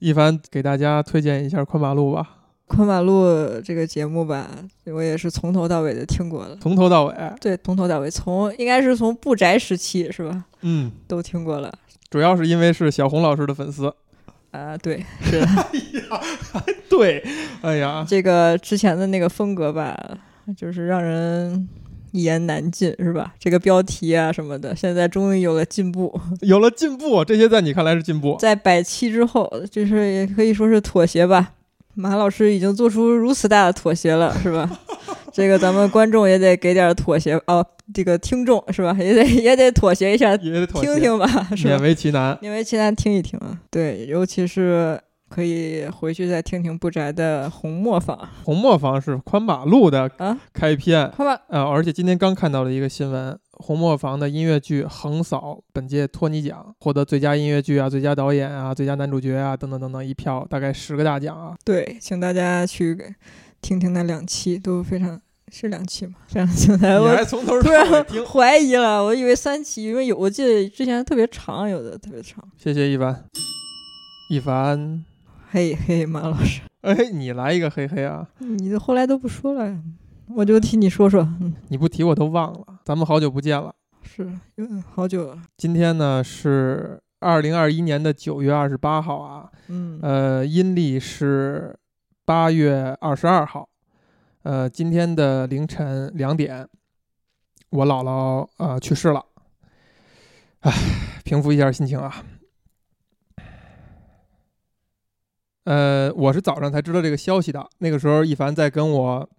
一凡给大家推荐一下《宽马路》吧。宽马路这个节目吧，我也是从头到尾的听过了。从头到尾，对，从头到尾，从应该是从不宅时期是吧？嗯，都听过了。主要是因为是小红老师的粉丝。啊，对，是的。哎呀，对，哎呀，这个之前的那个风格吧，就是让人一言难尽，是吧？这个标题啊什么的，现在终于有了进步，有了进步，这些在你看来是进步？在百期之后，就是也可以说是妥协吧。马老师已经做出如此大的妥协了，是吧？这个咱们观众也得给点妥协哦，这个听众是吧？也得也得妥协一下，听听吧，是吧？勉为其难，勉为其难听一听啊。对，尤其是可以回去再听听不宅的红磨坊。红磨坊是宽马路的啊开篇，宽马呃，而且今天刚看到了一个新闻。红磨坊的音乐剧横扫本届托尼奖，获得最佳音乐剧啊、最佳导演啊、最佳男主角啊等等等等一票，大概十个大奖啊。对，请大家去听听那两期，都非常是两期吗？这样精彩，我突然 怀疑了，我以为三期，因为有我记得之前特别长，有的特别长。谢谢一凡，一凡，嘿嘿，马老师，哎，你来一个嘿嘿啊！你后来都不说了。我就替你说说，你不提我都忘了。咱们好久不见了，是，嗯，好久了。今天呢是二零二一年的九月二十八号啊，嗯，呃，阴历是八月二十二号，呃，今天的凌晨两点，我姥姥呃去世了，唉，平复一下心情啊。呃，我是早上才知道这个消息的，那个时候一凡在跟我。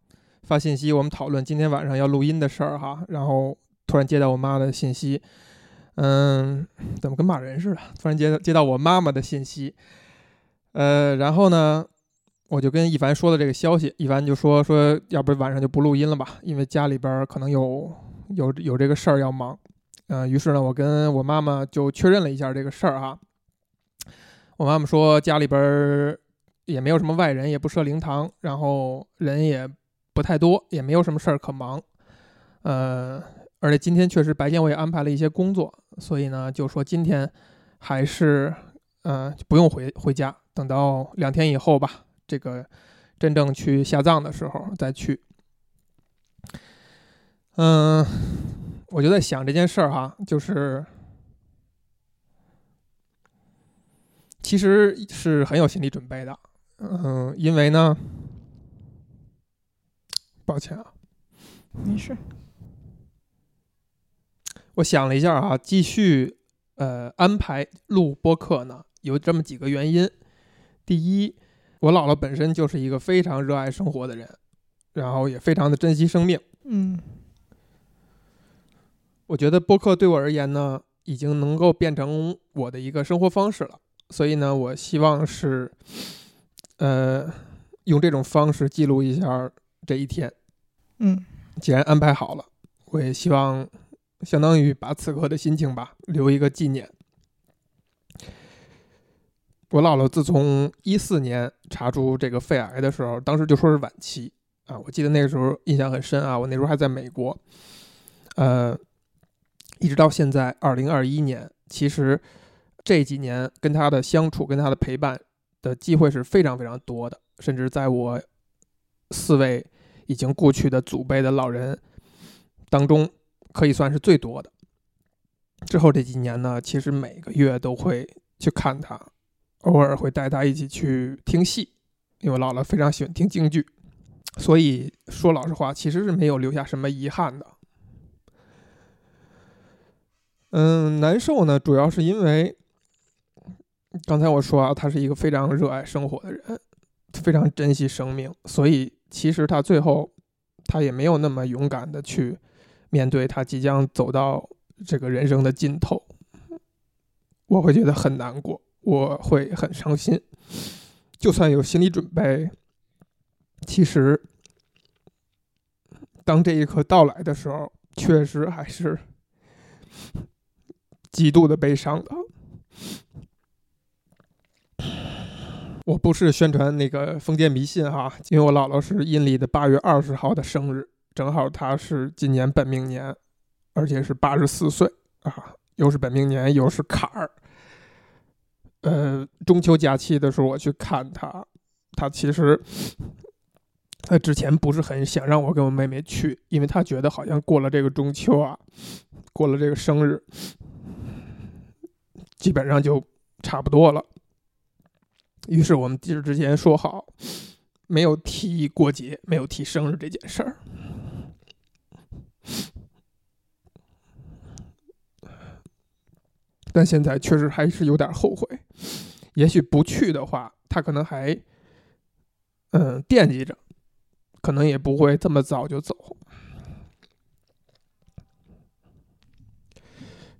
发信息，我们讨论今天晚上要录音的事儿哈，然后突然接到我妈的信息，嗯，怎么跟骂人似的？突然接到接到我妈妈的信息，呃，然后呢，我就跟一凡说了这个消息，一凡就说说，要不晚上就不录音了吧，因为家里边可能有有有这个事儿要忙，嗯，于是呢，我跟我妈妈就确认了一下这个事儿哈，我妈妈说家里边也没有什么外人，也不设灵堂，然后人也。不太多，也没有什么事儿可忙，呃，而且今天确实白天我也安排了一些工作，所以呢，就说今天还是，呃，不用回回家，等到两天以后吧，这个真正去下葬的时候再去。嗯，我就在想这件事儿哈，就是其实是很有心理准备的，嗯，因为呢。抱歉啊，没事。我想了一下啊，继续呃安排录播客呢，有这么几个原因。第一，我姥姥本身就是一个非常热爱生活的人，然后也非常的珍惜生命。嗯，我觉得播客对我而言呢，已经能够变成我的一个生活方式了。所以呢，我希望是呃用这种方式记录一下这一天。嗯，既然安排好了，我也希望，相当于把此刻的心情吧留一个纪念。我姥姥自从一四年查出这个肺癌的时候，当时就说是晚期啊，我记得那个时候印象很深啊，我那时候还在美国，呃，一直到现在二零二一年，其实这几年跟她的相处、跟她的陪伴的机会是非常非常多的，甚至在我四位。已经故去的祖辈的老人当中，可以算是最多的。之后这几年呢，其实每个月都会去看他，偶尔会带他一起去听戏，因为姥姥非常喜欢听京剧，所以说老实话，其实是没有留下什么遗憾的。嗯，难受呢，主要是因为刚才我说啊，他是一个非常热爱生活的人，非常珍惜生命，所以。其实他最后，他也没有那么勇敢的去面对他即将走到这个人生的尽头。我会觉得很难过，我会很伤心。就算有心理准备，其实当这一刻到来的时候，确实还是 极度的悲伤的。我不是宣传那个封建迷信哈，因为我姥姥是阴历的八月二十号的生日，正好她是今年本命年，而且是八十四岁啊，又是本命年又是坎儿，呃，中秋假期的时候我去看他，他其实他之前不是很想让我跟我妹妹去，因为他觉得好像过了这个中秋啊，过了这个生日，基本上就差不多了。于是我们其实之前说好，没有提过节，没有提生日这件事儿。但现在确实还是有点后悔，也许不去的话，他可能还，嗯，惦记着，可能也不会这么早就走。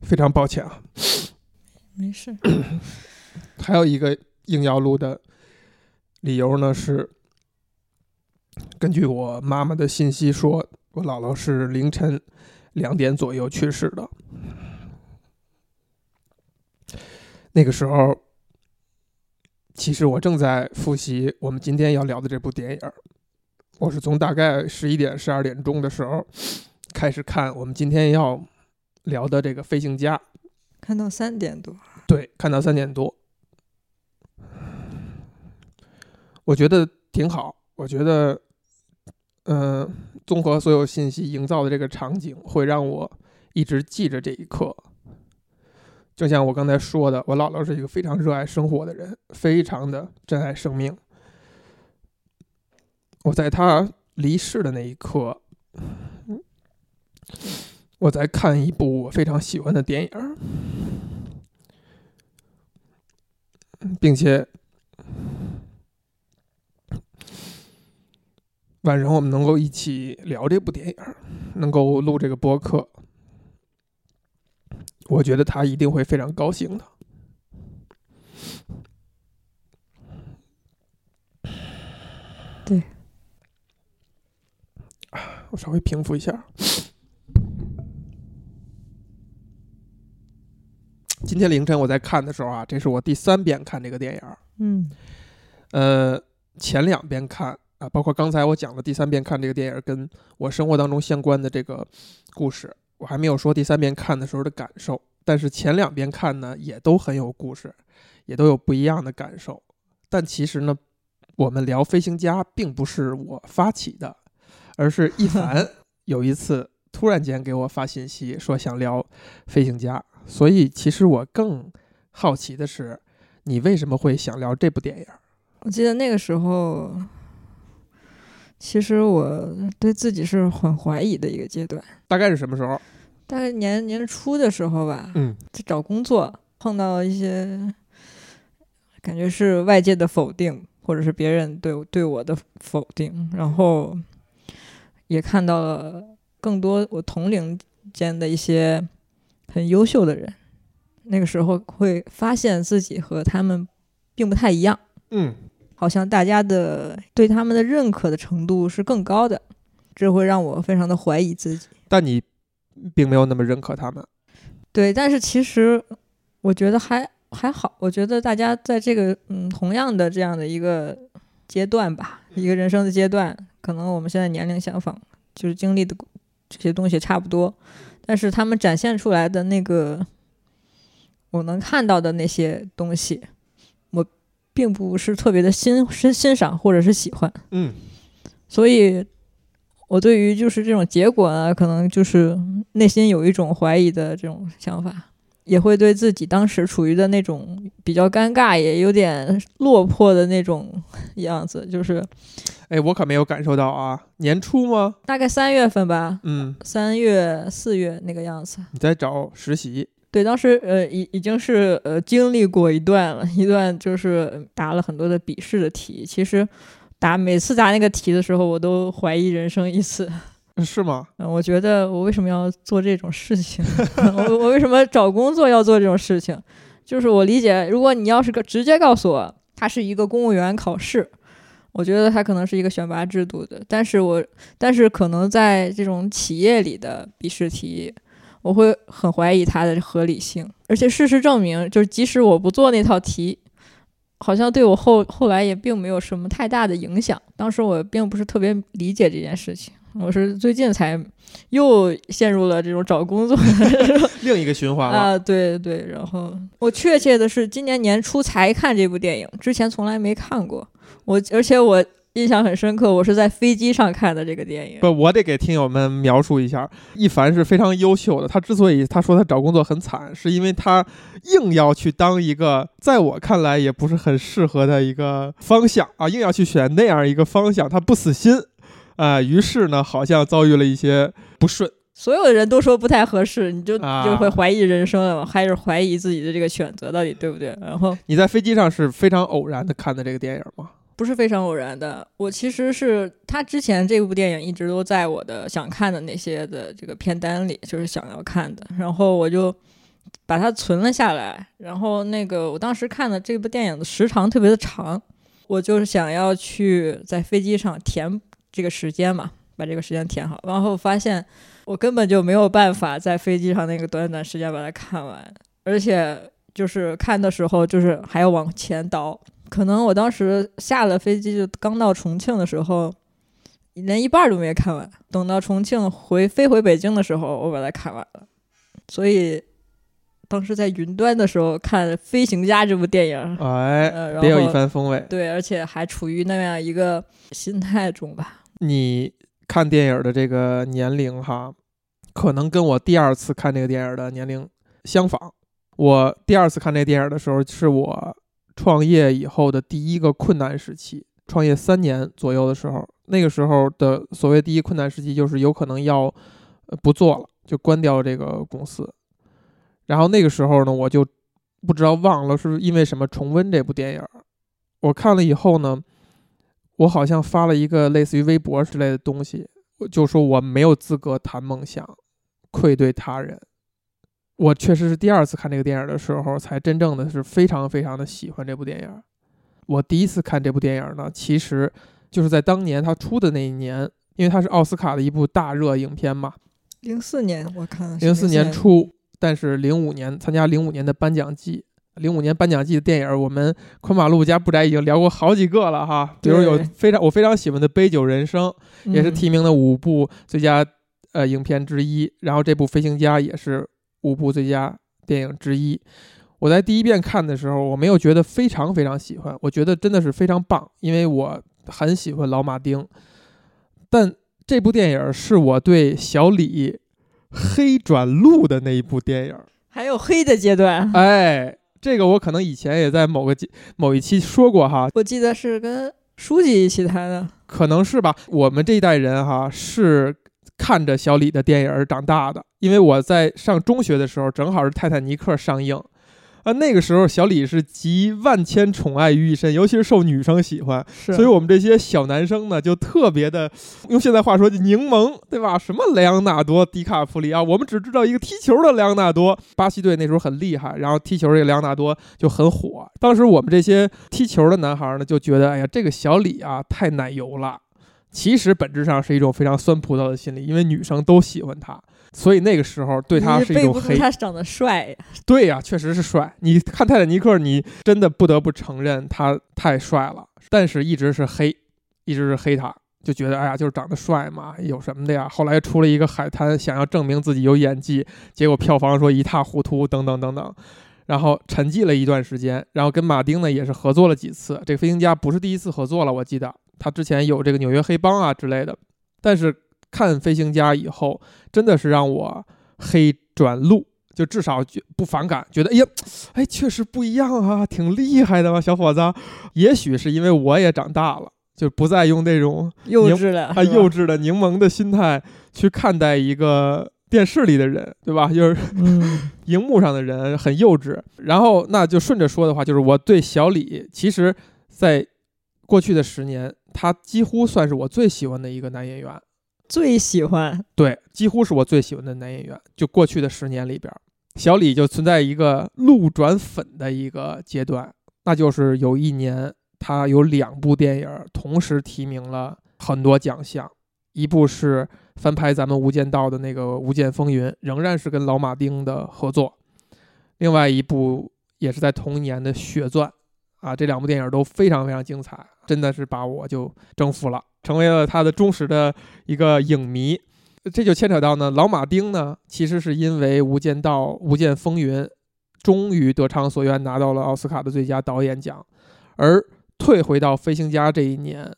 非常抱歉啊，没事。还有一个硬要录的理由呢，是根据我妈妈的信息说，我姥姥是凌晨两点左右去世的。那个时候，其实我正在复习我们今天要聊的这部电影我是从大概十一点、十二点钟的时候开始看我们今天要聊的这个《飞行家》，看到三点多。对，看到三点多，我觉得挺好。我觉得，嗯，综合所有信息营造的这个场景，会让我一直记着这一刻。就像我刚才说的，我姥姥是一个非常热爱生活的人，非常的珍爱生命。我在她离世的那一刻，我在看一部我非常喜欢的电影，并且晚上我们能够一起聊这部电影，能够录这个播客。我觉得他一定会非常高兴的。对，我稍微平复一下。今天凌晨我在看的时候啊，这是我第三遍看这个电影。嗯，呃，前两遍看啊，包括刚才我讲的第三遍看这个电影，跟我生活当中相关的这个故事。我还没有说第三遍看的时候的感受，但是前两遍看呢，也都很有故事，也都有不一样的感受。但其实呢，我们聊《飞行家》并不是我发起的，而是一凡 有一次突然间给我发信息说想聊《飞行家》，所以其实我更好奇的是，你为什么会想聊这部电影？我记得那个时候，其实我对自己是很怀疑的一个阶段。大概是什么时候？大概年年初的时候吧，嗯，在找工作碰到一些感觉是外界的否定，或者是别人对对我的否定，然后也看到了更多我同龄间的一些很优秀的人，那个时候会发现自己和他们并不太一样，嗯，好像大家的对他们的认可的程度是更高的，这会让我非常的怀疑自己。但你并没有那么认可他们。对，但是其实我觉得还还好。我觉得大家在这个嗯同样的这样的一个阶段吧，一个人生的阶段，可能我们现在年龄相仿，就是经历的这些东西差不多，但是他们展现出来的那个我能看到的那些东西，我并不是特别的欣欣欣赏或者是喜欢。嗯，所以。我对于就是这种结果呢，可能就是内心有一种怀疑的这种想法，也会对自己当时处于的那种比较尴尬，也有点落魄的那种样子。就是，哎，我可没有感受到啊，年初吗？大概三月份吧，嗯，三月四月那个样子。你在找实习？对，当时呃已已经是呃经历过一段了，一段就是答了很多的笔试的题，其实。答每次答那个题的时候，我都怀疑人生一次。是吗？嗯，我觉得我为什么要做这种事情？我我为什么找工作要做这种事情？就是我理解，如果你要是个直接告诉我它是一个公务员考试，我觉得它可能是一个选拔制度的。但是我但是可能在这种企业里的笔试题，我会很怀疑它的合理性。而且事实证明，就是即使我不做那套题。好像对我后后来也并没有什么太大的影响。当时我并不是特别理解这件事情，我是最近才又陷入了这种找工作 另一个循环了。啊，对对。然后我确切的是今年年初才看这部电影，之前从来没看过。我而且我印象很深刻，我是在飞机上看的这个电影。不，我得给听友们描述一下，一凡是非常优秀的。他之所以他说他找工作很惨，是因为他硬要去当一个在我看来也不是很适合的一个方向啊，硬要去选那样一个方向，他不死心啊、于是呢，好像遭遇了一些不顺。所有的人都说不太合适，你就啊就会怀疑人生了，还是怀疑自己的这个选择到底对不对？然后你在飞机上是非常偶然的看的这个电影吗？不是非常偶然的，我其实是他之前这部电影一直都在我的想看的那些的这个片单里，就是想要看的，然后我就把它存了下来。然后那个我当时看的这部电影的时长特别的长，我就是想要去在飞机上填这个时间嘛，把这个时间填好，然后发现我根本就没有办法在飞机上那个短短时间把它看完，而且就是看的时候就是还要往前倒。可能我当时下了飞机就刚到重庆的时候，连一半儿都没看完。等到重庆回飞回北京的时候，我把它看完了。所以当时在云端的时候看《飞行家》这部电影，哎，呃，别有一番风味。对，而且还处于那样一个心态中吧。你看电影的这个年龄哈，可能跟我第二次看这个电影的年龄相仿。我第二次看这个电影的时候，是我创业以后的第一个困难时期，创业三年左右的时候，那个时候的所谓第一困难时期，就是有可能要不做了，就关掉这个公司。然后那个时候呢，我就不知道忘了是因为什么重温这部电影。我看了以后呢，我好像发了一个类似于微博之类的东西，我就说我没有资格谈梦想，愧对他人。我确实是第二次看这个电影的时候，才真正的是非常非常的喜欢这部电影。我第一次看这部电影呢，其实就是在当年它出的那一年，因为它是奥斯卡的一部大热影片嘛，零四年我看零四年年初，但是零五年参加零五年的颁奖季。零五年颁奖季的电影，我们宽马路加布宅已经聊过好几个了哈，比如有非常我非常喜欢的《杯酒人生》，也是嗯提名的五部最佳呃影片之一。然后这部《飞行家》也是五部最佳电影之一。我在第一遍看的时候，我没有觉得非常非常喜欢，我觉得真的是非常棒，因为我很喜欢老马丁。但这部电影是我对小李黑转路的那一部电影。还有黑的阶段，哎，这个我可能以前也在某个节某一期说过哈，我记得是跟书记一起谈的。可能是吧。我们这一代人哈是看着小李的电影儿长大的，因为我在上中学的时候，正好是《泰坦尼克》上映。啊，那个时候小李是集万千宠爱于一身，尤其是受女生喜欢，所以我们这些小男生呢，就特别的，用现在话说就柠檬，对吧？什么莱昂纳多、迪卡普里啊，我们只知道一个踢球的莱昂纳多，巴西队那时候很厉害，然后踢球这个莱昂纳多就很火。当时我们这些踢球的男孩呢，就觉得，哎呀，这个小李啊，太奶油了。其实本质上是一种非常酸葡萄的心理，因为女生都喜欢他，所以那个时候对他是一种黑。他长得帅呀。对呀、确实是帅。你看泰坦尼克，你真的不得不承认他太帅了，但是一直是黑，一直是黑他，就觉得哎呀，就是长得帅嘛，有什么的呀？后来出了一个海滩，想要证明自己有演技，结果票房说一塌糊涂，等等等等。然后沉寂了一段时间，然后跟马丁呢也是合作了几次。这个飞行家不是第一次合作了，我记得他之前有这个纽约黑帮啊之类的。但是看飞行家以后，真的是让我黑转路，就至少觉不反感，觉得哎呀，哎，确实不一样啊，挺厉害的嘛，小伙子。也许是因为我也长大了，就不再用那种幼稚的，啊幼稚的柠檬的心态去看待一个电视里的人，对吧？就是嗯，荧幕上的人很幼稚。然后那就顺着说的话，就是我对小李，其实在过去的十年，他几乎算是我最喜欢的一个男演员。最喜欢对，几乎是我最喜欢的男演员。就过去的十年里边，小李就存在一个路转粉的一个阶段，那就是有一年他有两部电影同时提名了很多奖项，一部是翻拍咱们《无间道》的那个《无间风云》，仍然是跟老马丁的合作；另外一部也是在同一年的《血钻》啊，这两部电影都非常非常精彩，真的是把我就征服了。成为了他的忠实的一个影迷。这就牵扯到呢，老马丁呢，其实是因为《无间道》《无间风云》终于得偿所愿，拿到了奥斯卡的最佳导演奖，而退回到《飞行家》这一年，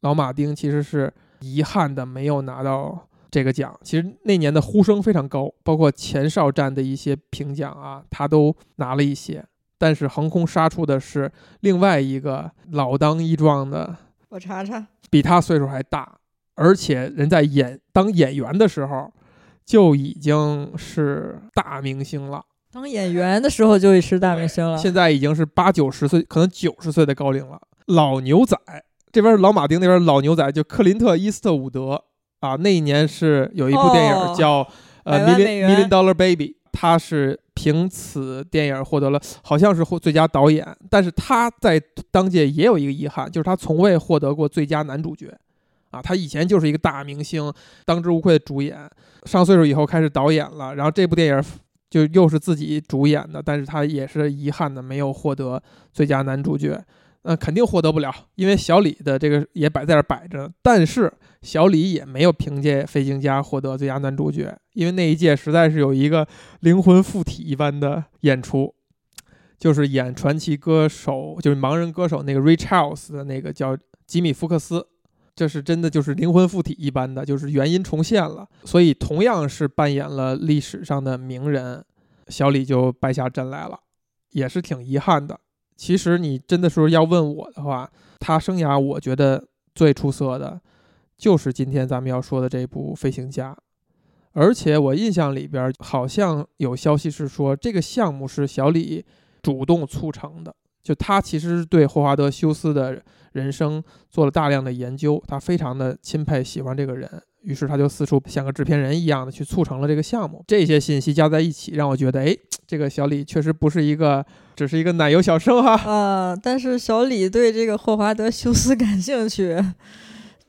老马丁其实是遗憾的没有拿到这个奖。其实那年的呼声非常高，包括前哨站的一些评奖啊，他都拿了一些。但是横空杀出的是另外一个老当益壮的，我查查，比他岁数还大。而且人在演当演员的时候，就已经是大明星了。当演员的时候就已是大明星了。现在已经是八九十岁，可能九十岁的高龄了。老牛仔这边老马丁那边老牛仔就克林特·伊斯特伍德啊，那一年是有一部电影叫呃《Million Million Dollar Baby》，他是凭此电影获得了好像是获最佳导演，但是他在当届也有一个遗憾，就是他从未获得过最佳男主角。啊，他以前就是一个大明星，当之无愧的主演。上岁数以后开始导演了，然后这部电影就又是自己主演的，但是他也是遗憾的没有获得最佳男主角。那肯定获得不了，因为小李的这个也摆在这摆着。但是小李也没有凭借《飞行家》获得最佳男主角，因为那一届实在是有一个灵魂附体一般的演出，就是演传奇歌手，就是盲人歌手那个 Ray Charles 的那个叫吉米·福克斯。这是真的，就是灵魂附体一般的，就是原因重现了。所以同样是扮演了历史上的名人，小李就败下阵来了，也是挺遗憾的。其实你真的说要问我的话，他生涯我觉得最出色的，就是今天咱们要说的这部《飞行家》。而且我印象里边好像有消息是说，这个项目是小李主动促成的，就他其实对霍华德·休斯的。人生做了大量的研究，他非常的钦佩喜欢这个人，于是他就四处像个制片人一样的去促成了这个项目。这些信息加在一起，让我觉得，哎，这个小李确实不是一个，只是一个奶油小生哈。啊，但是小李对这个霍华德·休斯感兴趣，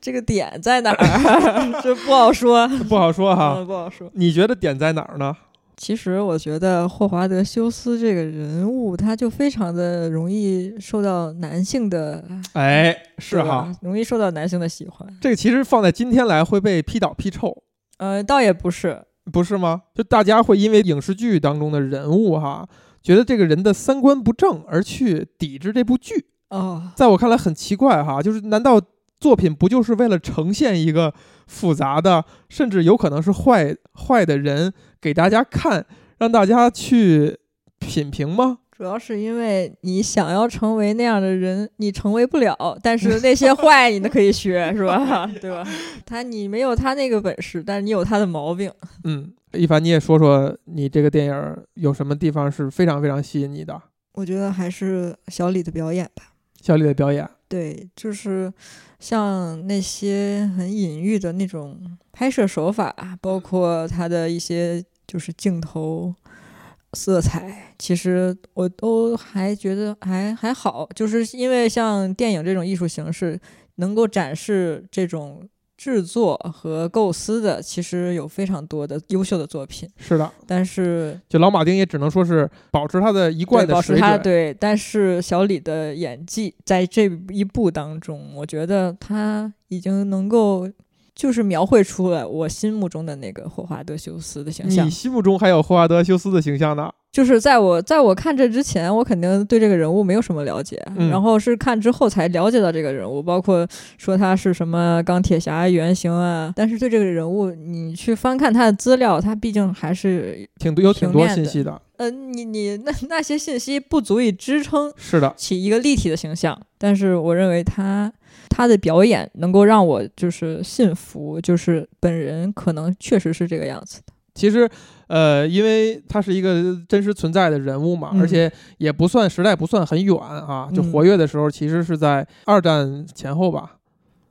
这个点在哪儿？这不好说，不好说哈，不好说。你觉得点在哪儿呢？其实我觉得霍华德·休斯这个人物，他就非常的容易受到男性的哎，是哈，容易受到男性的喜欢。这个其实放在今天来会被批倒批臭，呃，倒也不是，不是吗？就大家会因为影视剧当中的人物哈，觉得这个人的三观不正而去抵制这部剧啊，在我看来很奇怪哈，就是难道作品不就是为了呈现一个复杂的，甚至有可能是坏坏的人？给大家看，让大家去品评吗？主要是因为你想要成为那样的人，你成为不了。但是那些坏，你都可以学，是吧？对吧？他你没有他那个本事，但是你有他的毛病。嗯，一凡，你也说说你这个电影有什么地方是非常非常吸引你的？我觉得还是小李的表演吧。小李的表演，对，就是像那些很隐喻的那种拍摄手法，包括他的一些就是镜头、色彩，其实我都还觉得还还好，就是因为像电影这种艺术形式，能够展示这种。制作和构思的其实有非常多的优秀的作品，是的。但是就老马丁也只能说是保持他的一贯的水准。对，但是小李的演技在这一部当中，我觉得他已经能够。就是描绘出了我心目中的那个霍华德·休斯的形象。你心目中还有霍华德·休斯的形象呢？就是在我在我看这之前，我肯定对这个人物没有什么了解，然后是看之后才了解到这个人物，包括说他是什么钢铁侠原型啊。但是对这个人物，你去翻看他的资料，他毕竟还是挺有挺多信息的。呃，你你那那些信息不足以支撑是的起一个立体的形象，但是我认为他。他的表演能够让我就是信服，就是本人可能确实是这个样子的。其实，呃，因为他是一个真实存在的人物嘛，而且也不算时代不算很远啊，就活跃的时候其实是在二战前后吧。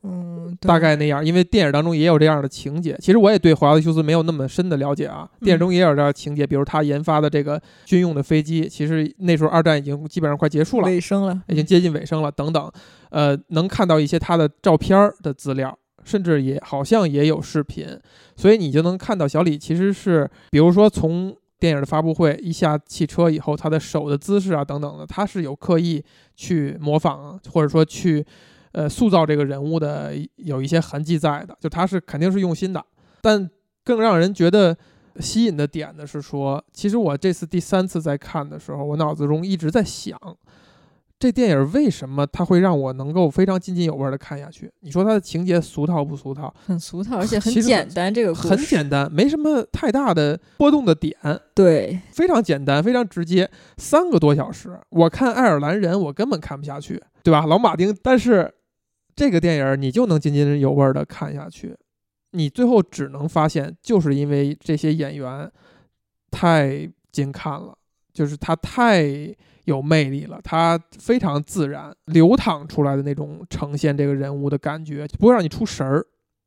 嗯，大概那样，因为电影当中也有这样的情节。其实我也对华德休斯没有那么深的了解啊。电影中也有这样的情节，比如他研发的这个军用的飞机，其实那时候二战已经基本上快结束了，尾声了，已经接近尾声了。等等，呃，能看到一些他的照片的资料，甚至也好像也有视频，所以你就能看到小李其实是，比如说从电影的发布会一下汽车以后，他的手的姿势啊等等的，他是有刻意去模仿，或者说去。呃塑造这个人物的有一些痕迹在的，就他是肯定是用心的。但更让人觉得吸引的点呢是说，其实我这次第三次在看的时候，我脑子中一直在想。这电影为什么它会让我能够非常津津有味的看下去？你说它的情节俗套不俗套？很俗套，而且很简单。这个很简单，没什么太大的波动的点。对，非常简单，非常直接。三个多小时，我看爱尔兰人，我根本看不下去，对吧？老马丁，但是这个电影你就能津津有味的看下去。你最后只能发现，就是因为这些演员太精看了，就是他太。有魅力了，他非常自然流淌出来的那种呈现这个人物的感觉，不会让你出神儿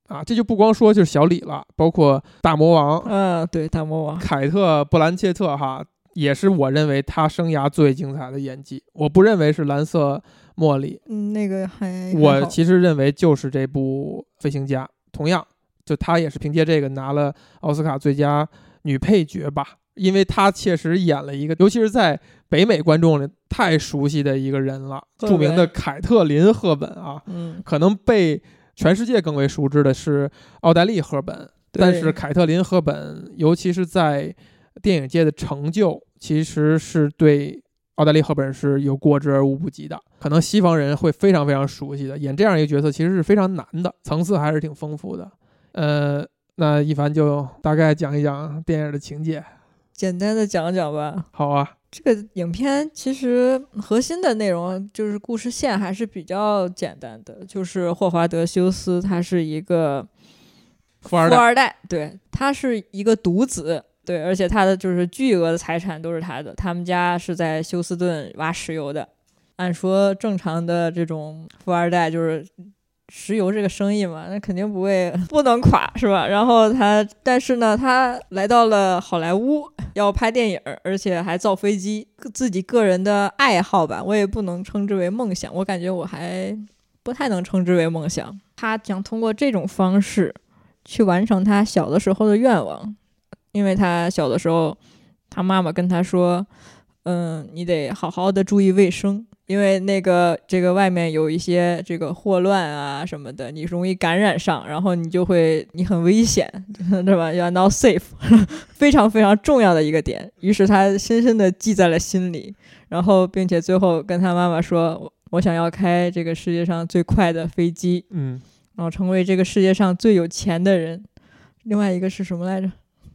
啊！这就不光说就是小李了，包括大魔王，嗯，对，大魔王凯特·布兰切特哈，也是我认为他生涯最精彩的演技。我不认为是蓝色茉莉，嗯，那个还我其实认为就是这部《飞行家》，同样就他也是凭借这个拿了奥斯卡最佳女配角吧。因为他确实演了一个，尤其是在北美观众里太熟悉的一个人了，著名的凯特琳·赫本啊，嗯，可能被全世界更为熟知的是奥黛丽·赫本，但是凯特琳·赫本，尤其是在电影界的成就，其实是对奥黛丽·赫本是有过之而无不及的，可能西方人会非常非常熟悉的，演这样一个角色其实是非常难的，层次还是挺丰富的。呃，那一凡就大概讲一讲电影的情节。简单的讲讲吧。好啊，这个影片其实核心的内容就是故事线还是比较简单的，就是霍华德·休斯他是一个富二代，对他是一个独子，对，而且他的就是巨额的财产都是他的。他们家是在休斯顿挖石油的，按说正常的这种富二代就是。石油这个生意嘛，那肯定不会不能垮，是吧？然后他，但是呢，他来到了好莱坞，要拍电影，而且还造飞机，自己个人的爱好吧，我也不能称之为梦想，我感觉我还不太能称之为梦想。他想通过这种方式去完成他小的时候的愿望，因为他小的时候，他妈妈跟他说：“嗯，你得好好的注意卫生。”因为那个这个外面有一些这个霍乱啊什么的，你容易感染上，然后你就会你很危险，对吧？要 not safe，非常非常重要的一个点。于是他深深的记在了心里，然后并且最后跟他妈妈说：“我我想要开这个世界上最快的飞机，嗯，然后成为这个世界上最有钱的人。”另外一个是什么来着？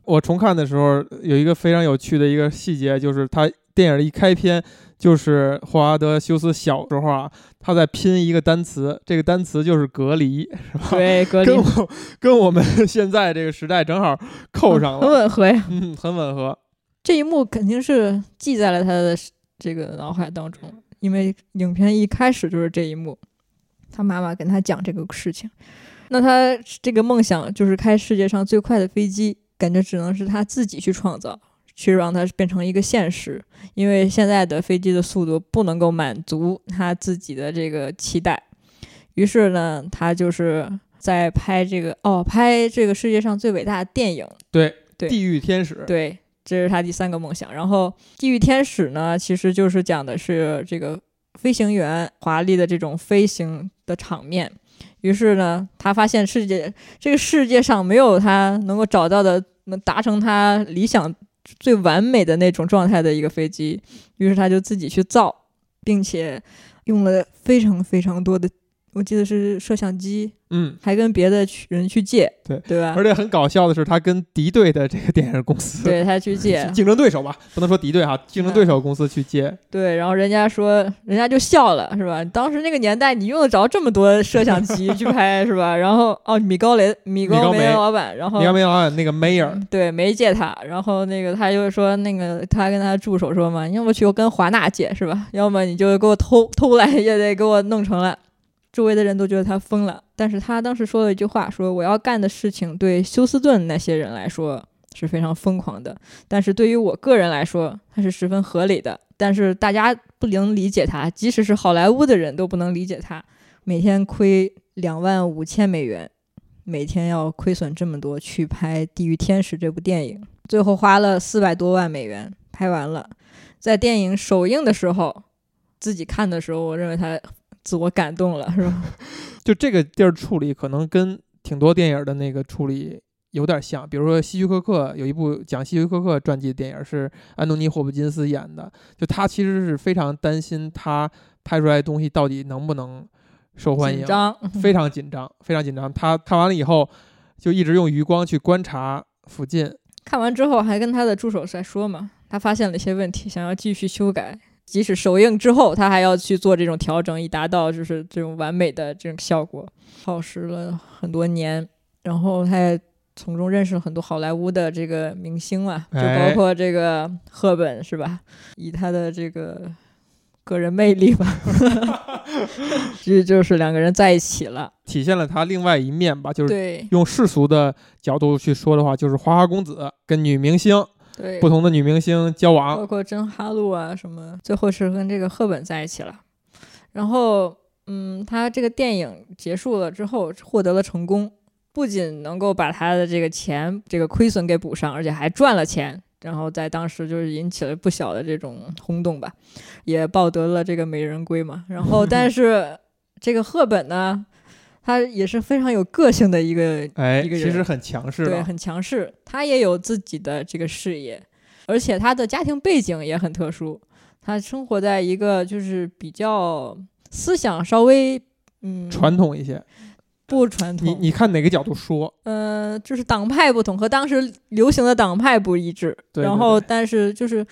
我重看的时候有一个非常有趣的一个细节，就是他电影一开篇。就是霍华德·休斯小时候啊，他在拼一个单词，这个单词就是隔离，是吧？对，隔离。跟我跟我们 现在这个时代正好扣上了，很吻合呀，嗯，很吻合。这一幕肯定是记在了他的这个脑海当中，因为影片一开始就是这一幕，他妈妈跟他讲这个事情。那他这个梦想就是开世界上最快的飞机，感觉只能是他自己去创造。去让它变成一个现实，因为现在的飞机的速度不能够满足他自己的这个期待。于是呢，他就是在拍这个哦，拍这个世界上最伟大的电影。对对，地狱天使。对，这是他第三个梦想。然后，地狱天使呢，其实就是讲的是这个飞行员华丽的这种飞行的场面。于是呢，他发现世界这个世界上没有他能够找到的能达成他理想。最完美的那种状态的一个飞机，于是他就自己去造，并且用了非常非常多的。我记得是摄像机，嗯，还跟别的人去借，对对吧？而且很搞笑的是，他跟敌对的这个电影公司，对他去 借竞争对手吧，不能说敌对哈，竞争对手公司去借。对，然后人家说，人家就笑了，是吧？当时那个年代，你用得着这么多摄像机去拍，是吧？然后哦，米高雷，米高梅老板，然后米高梅老板那个梅尔，对，没借他，然后那个他就说，那个他跟他助手说嘛，要么去跟华纳借，是吧？要么你就给我偷偷来，也得给我弄成了。周围的人都觉得他疯了，但是他当时说了一句话，说我要干的事情对休斯顿那些人来说是非常疯狂的，但是对于我个人来说，他是十分合理的。但是大家不能理解他，即使是好莱坞的人都不能理解他，每天亏两万五千美元，每天要亏损这么多去拍《地狱天使》这部电影，最后花了四百多万美元拍完了，在电影首映的时候，自己看的时候，我认为他。自我感动了，是吧？就这个地儿处理，可能跟挺多电影的那个处理有点像。比如说希区柯克有一部讲希区柯克传记的电影，是安东尼·霍普金斯演的。就他其实是非常担心他拍出来的东西到底能不能受欢迎，紧张，非常紧张，非常紧张。他看完了以后，就一直用余光去观察附近。看完之后还跟他的助手在说嘛，他发现了一些问题，想要继续修改。即使首映之后，他还要去做这种调整，以达到就是这种完美的这种效果。耗时了很多年，然后他也从中认识了很多好莱坞的这个明星嘛，就包括这个赫本是吧？以他的这个个人魅力吧，这就是两个人在一起了，体现了他另外一面吧，就是对用世俗的角度去说的话，就是花花公子跟女明星。对，不同的女明星交往，包括真哈露啊什么，最后是跟这个赫本在一起了。然后，嗯，他这个电影结束了之后获得了成功，不仅能够把他的这个钱这个亏损给补上，而且还赚了钱。然后在当时就是引起了不小的这种轰动吧，也抱得了这个美人归嘛。然后，但是这个赫本呢？他也是非常有个性的一个，哎，一个人，其实很强势，对，很强势。他也有自己的这个事业，而且他的家庭背景也很特殊。他生活在一个就是比较思想稍微嗯传统一些，不传统。你你看哪个角度说？呃，就是党派不同，和当时流行的党派不一致。然后，但是就是。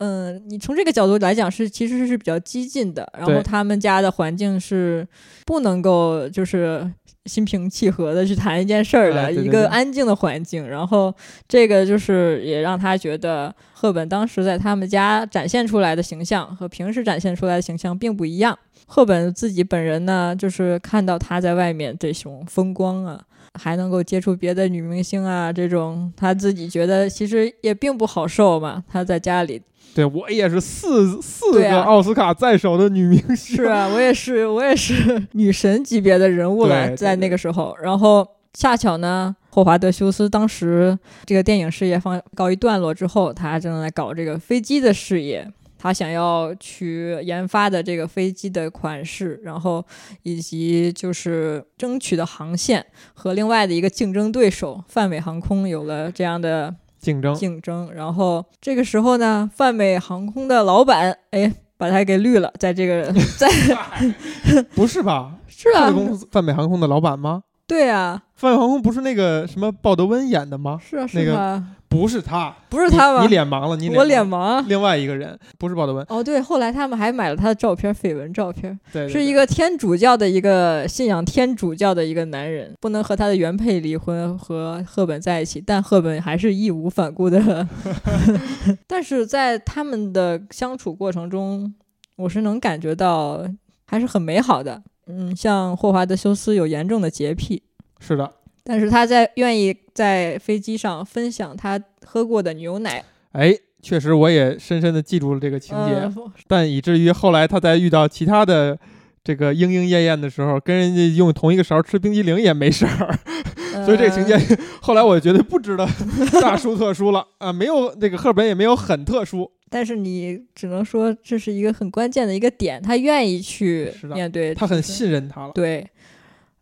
嗯，你从这个角度来讲是其实是比较激进的，然后他们家的环境是不能够就是心平气和的去谈一件事儿的一个安静的环境，然后这个就是也让他觉得赫本当时在他们家展现出来的形象和平时展现出来的形象并不一样。赫本自己本人呢，就是看到他在外面这种风光啊，还能够接触别的女明星啊，这种他自己觉得其实也并不好受嘛，他在家里。对我也是四四个奥斯卡在手的女明星，是啊，我也是，我也是女神级别的人物了，在那个时候。然后恰巧呢，霍华德·休斯当时这个电影事业方告一段落之后，他正在搞这个飞机的事业，他想要去研发的这个飞机的款式，然后以及就是争取的航线和另外的一个竞争对手泛美航空有了这样的。竞争竞争，然后这个时候呢，泛美航空的老板哎，把他给绿了，在这个 在 不是吧？是啊，公司泛美航空的老板吗？对啊，泛美航空不是那个什么鲍德温演的吗？是啊，那个。不是他，不是他吧？你脸盲了，你我脸盲。另外一个人不是鲍德温。哦，对，后来他们还买了他的照片，绯闻照片。对，是一个天主教的一个信仰天主教的一个男人，不能和他的原配离婚，和赫本在一起，但赫本还是义无反顾的。但是在他们的相处过程中，我是能感觉到还是很美好的。嗯，像霍华德休斯有严重的洁癖。是的。但是他在愿意在飞机上分享他喝过的牛奶，哎，确实我也深深的记住了这个情节，但以至于后来他在遇到其他的这个莺莺燕燕的时候，跟人家用同一个勺吃冰激凌也没事儿，所以这个情节后来我觉得不值得 大书特书了啊，没有那个赫本也没有很特殊，但是你只能说这是一个很关键的一个点，他愿意去面对，他很信任他了，对，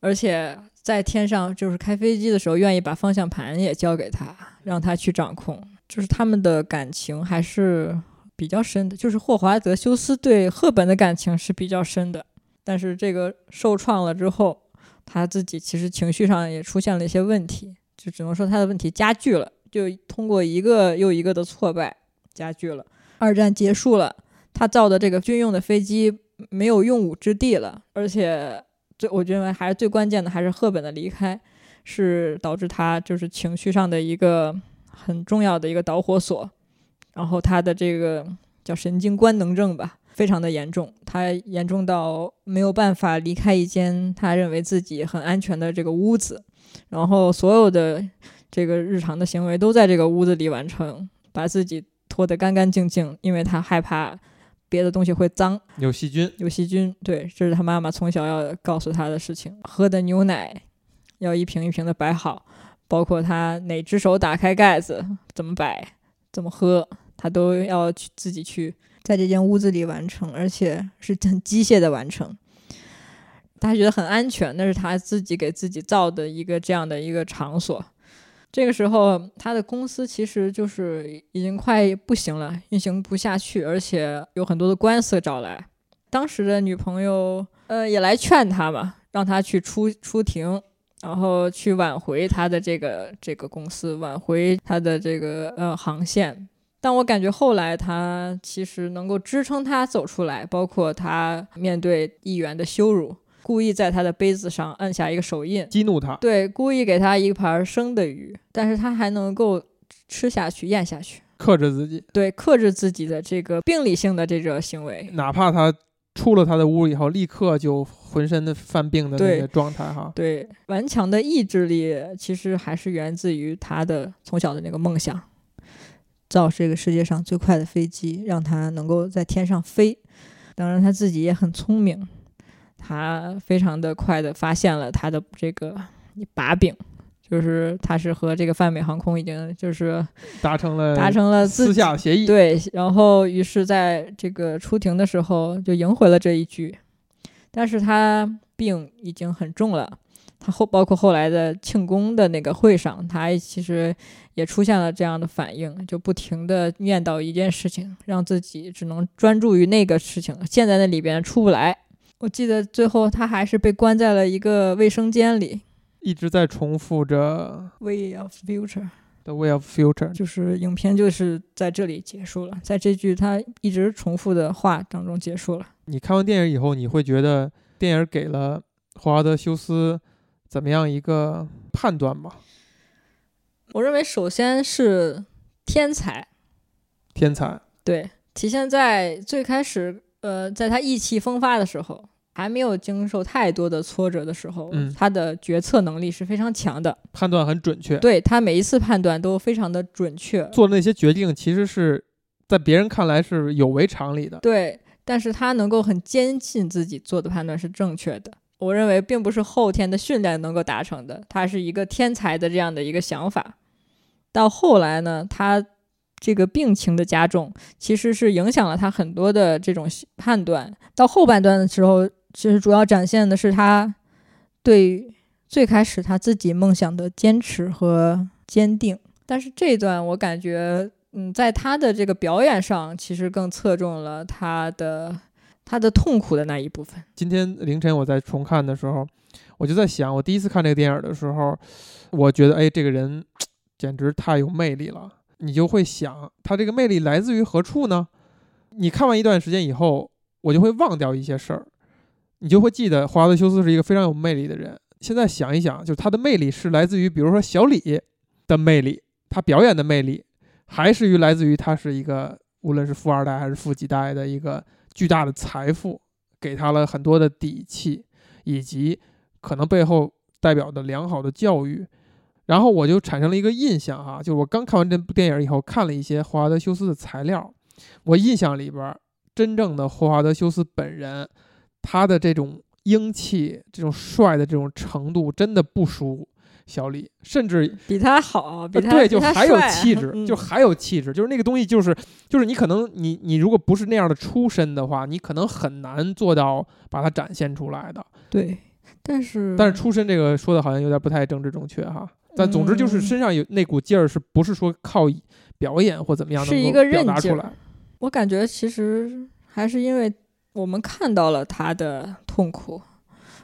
而且。在天上就是开飞机的时候，愿意把方向盘也交给他，让他去掌控。就是他们的感情还是比较深的。就是霍华德·休斯对赫本的感情是比较深的，但是这个受创了之后，他自己其实情绪上也出现了一些问题，就只能说他的问题加剧了。就通过一个又一个的挫败加剧了。二战结束了，他造的这个军用的飞机没有用武之地了，而且。最我认为还是最关键的，还是赫本的离开，是导致他就是情绪上的一个很重要的一个导火索。然后他的这个叫神经官能症吧，非常的严重，他严重到没有办法离开一间他认为自己很安全的这个屋子，然后所有的这个日常的行为都在这个屋子里完成，把自己拖得干干净净，因为他害怕。别的东西会脏，有细菌，有细菌。对，这是他妈妈从小要告诉他的事情。喝的牛奶要一瓶一瓶的摆好，包括他哪只手打开盖子，怎么摆，怎么喝，他都要去自己去在这间屋子里完成，而且是很机械的完成。他觉得很安全，那是他自己给自己造的一个这样的一个场所。这个时候，他的公司其实就是已经快不行了，运行不下去，而且有很多的官司找来。当时的女朋友，呃，也来劝他嘛，让他去出出庭，然后去挽回他的这个这个公司，挽回他的这个呃航线。但我感觉后来他其实能够支撑他走出来，包括他面对议员的羞辱。故意在他的杯子上按下一个手印，激怒他。对，故意给他一盘生的鱼，但是他还能够吃下去、咽下去，克制自己。对，克制自己的这个病理性的这个行为。哪怕他出了他的屋以后，立刻就浑身的犯病的那个状态，哈。对，顽强的意志力其实还是源自于他的从小的那个梦想，造这个世界上最快的飞机，让他能够在天上飞。当然，他自己也很聪明。他非常的快的发现了他的这个把柄，就是他是和这个泛美航空已经就是达成了达成了私下协议，对，然后于是在这个出庭的时候就赢回了这一局，但是他病已经很重了，他后包括后来的庆功的那个会上，他其实也出现了这样的反应，就不停的念叨一件事情，让自己只能专注于那个事情，陷在那里边出不来。我记得最后他还是被关在了一个卫生间里，一直在重复着 “Way of Future”。The “Way of Future”，就是影片就是在这里结束了，在这句他一直重复的话当中结束了。你看完电影以后，你会觉得电影给了霍华德·修斯怎么样一个判断吗？我认为首先是天才，天才对，体现在最开始。呃，在他意气风发的时候，还没有经受太多的挫折的时候，他的决策能力是非常强的，判断很准确。对他每一次判断都非常的准确，做那些决定其实是在别人看来是有违常理的。对，但是他能够很坚信自己做的判断是正确的。我认为并不是后天的训练能够达成的，他是一个天才的这样的一个想法。到后来呢，他。这个病情的加重，其实是影响了他很多的这种判断。到后半段的时候，其实主要展现的是他对最开始他自己梦想的坚持和坚定。但是这段我感觉，嗯，在他的这个表演上，其实更侧重了他的他的痛苦的那一部分。今天凌晨我在重看的时候，我就在想，我第一次看这个电影的时候，我觉得，哎，这个人 简直太有魅力了。你就会想，他这个魅力来自于何处呢？你看完一段时间以后，我就会忘掉一些事儿，你就会记得华德修斯是一个非常有魅力的人。现在想一想，就是他的魅力是来自于，比如说小李的魅力，他表演的魅力，还是于来自于他是一个无论是富二代还是富几代的一个巨大的财富，给他了很多的底气，以及可能背后代表的良好的教育。然后我就产生了一个印象哈，就是我刚看完这部电影以后，看了一些霍华德·休斯的材料，我印象里边真正的霍华德·休斯本人，他的这种英气、这种帅的这种程度，真的不输小李，甚至比他好，比他对，就还有气质，就还有气质，就是那个东西，就是就是你可能你你如果不是那样的出身的话，你可能很难做到把它展现出来的。对，但是但是出身这个说的好像有点不太政治正确哈。但总之就是身上有那股劲儿，是不是说靠表演或怎么样能够表达出来？我感觉其实还是因为我们看到了他的痛苦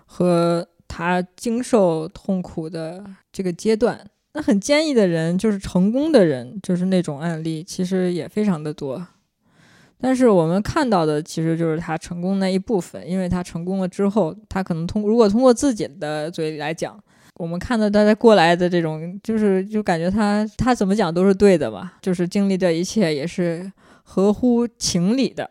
和他经受痛苦的这个阶段。那很坚毅的人，就是成功的人，就是那种案例，其实也非常的多。但是我们看到的其实就是他成功那一部分，因为他成功了之后，他可能通如果通过自己的嘴里来讲。我们看到大家过来的这种，就是就感觉他他怎么讲都是对的吧，就是经历这一切也是合乎情理的。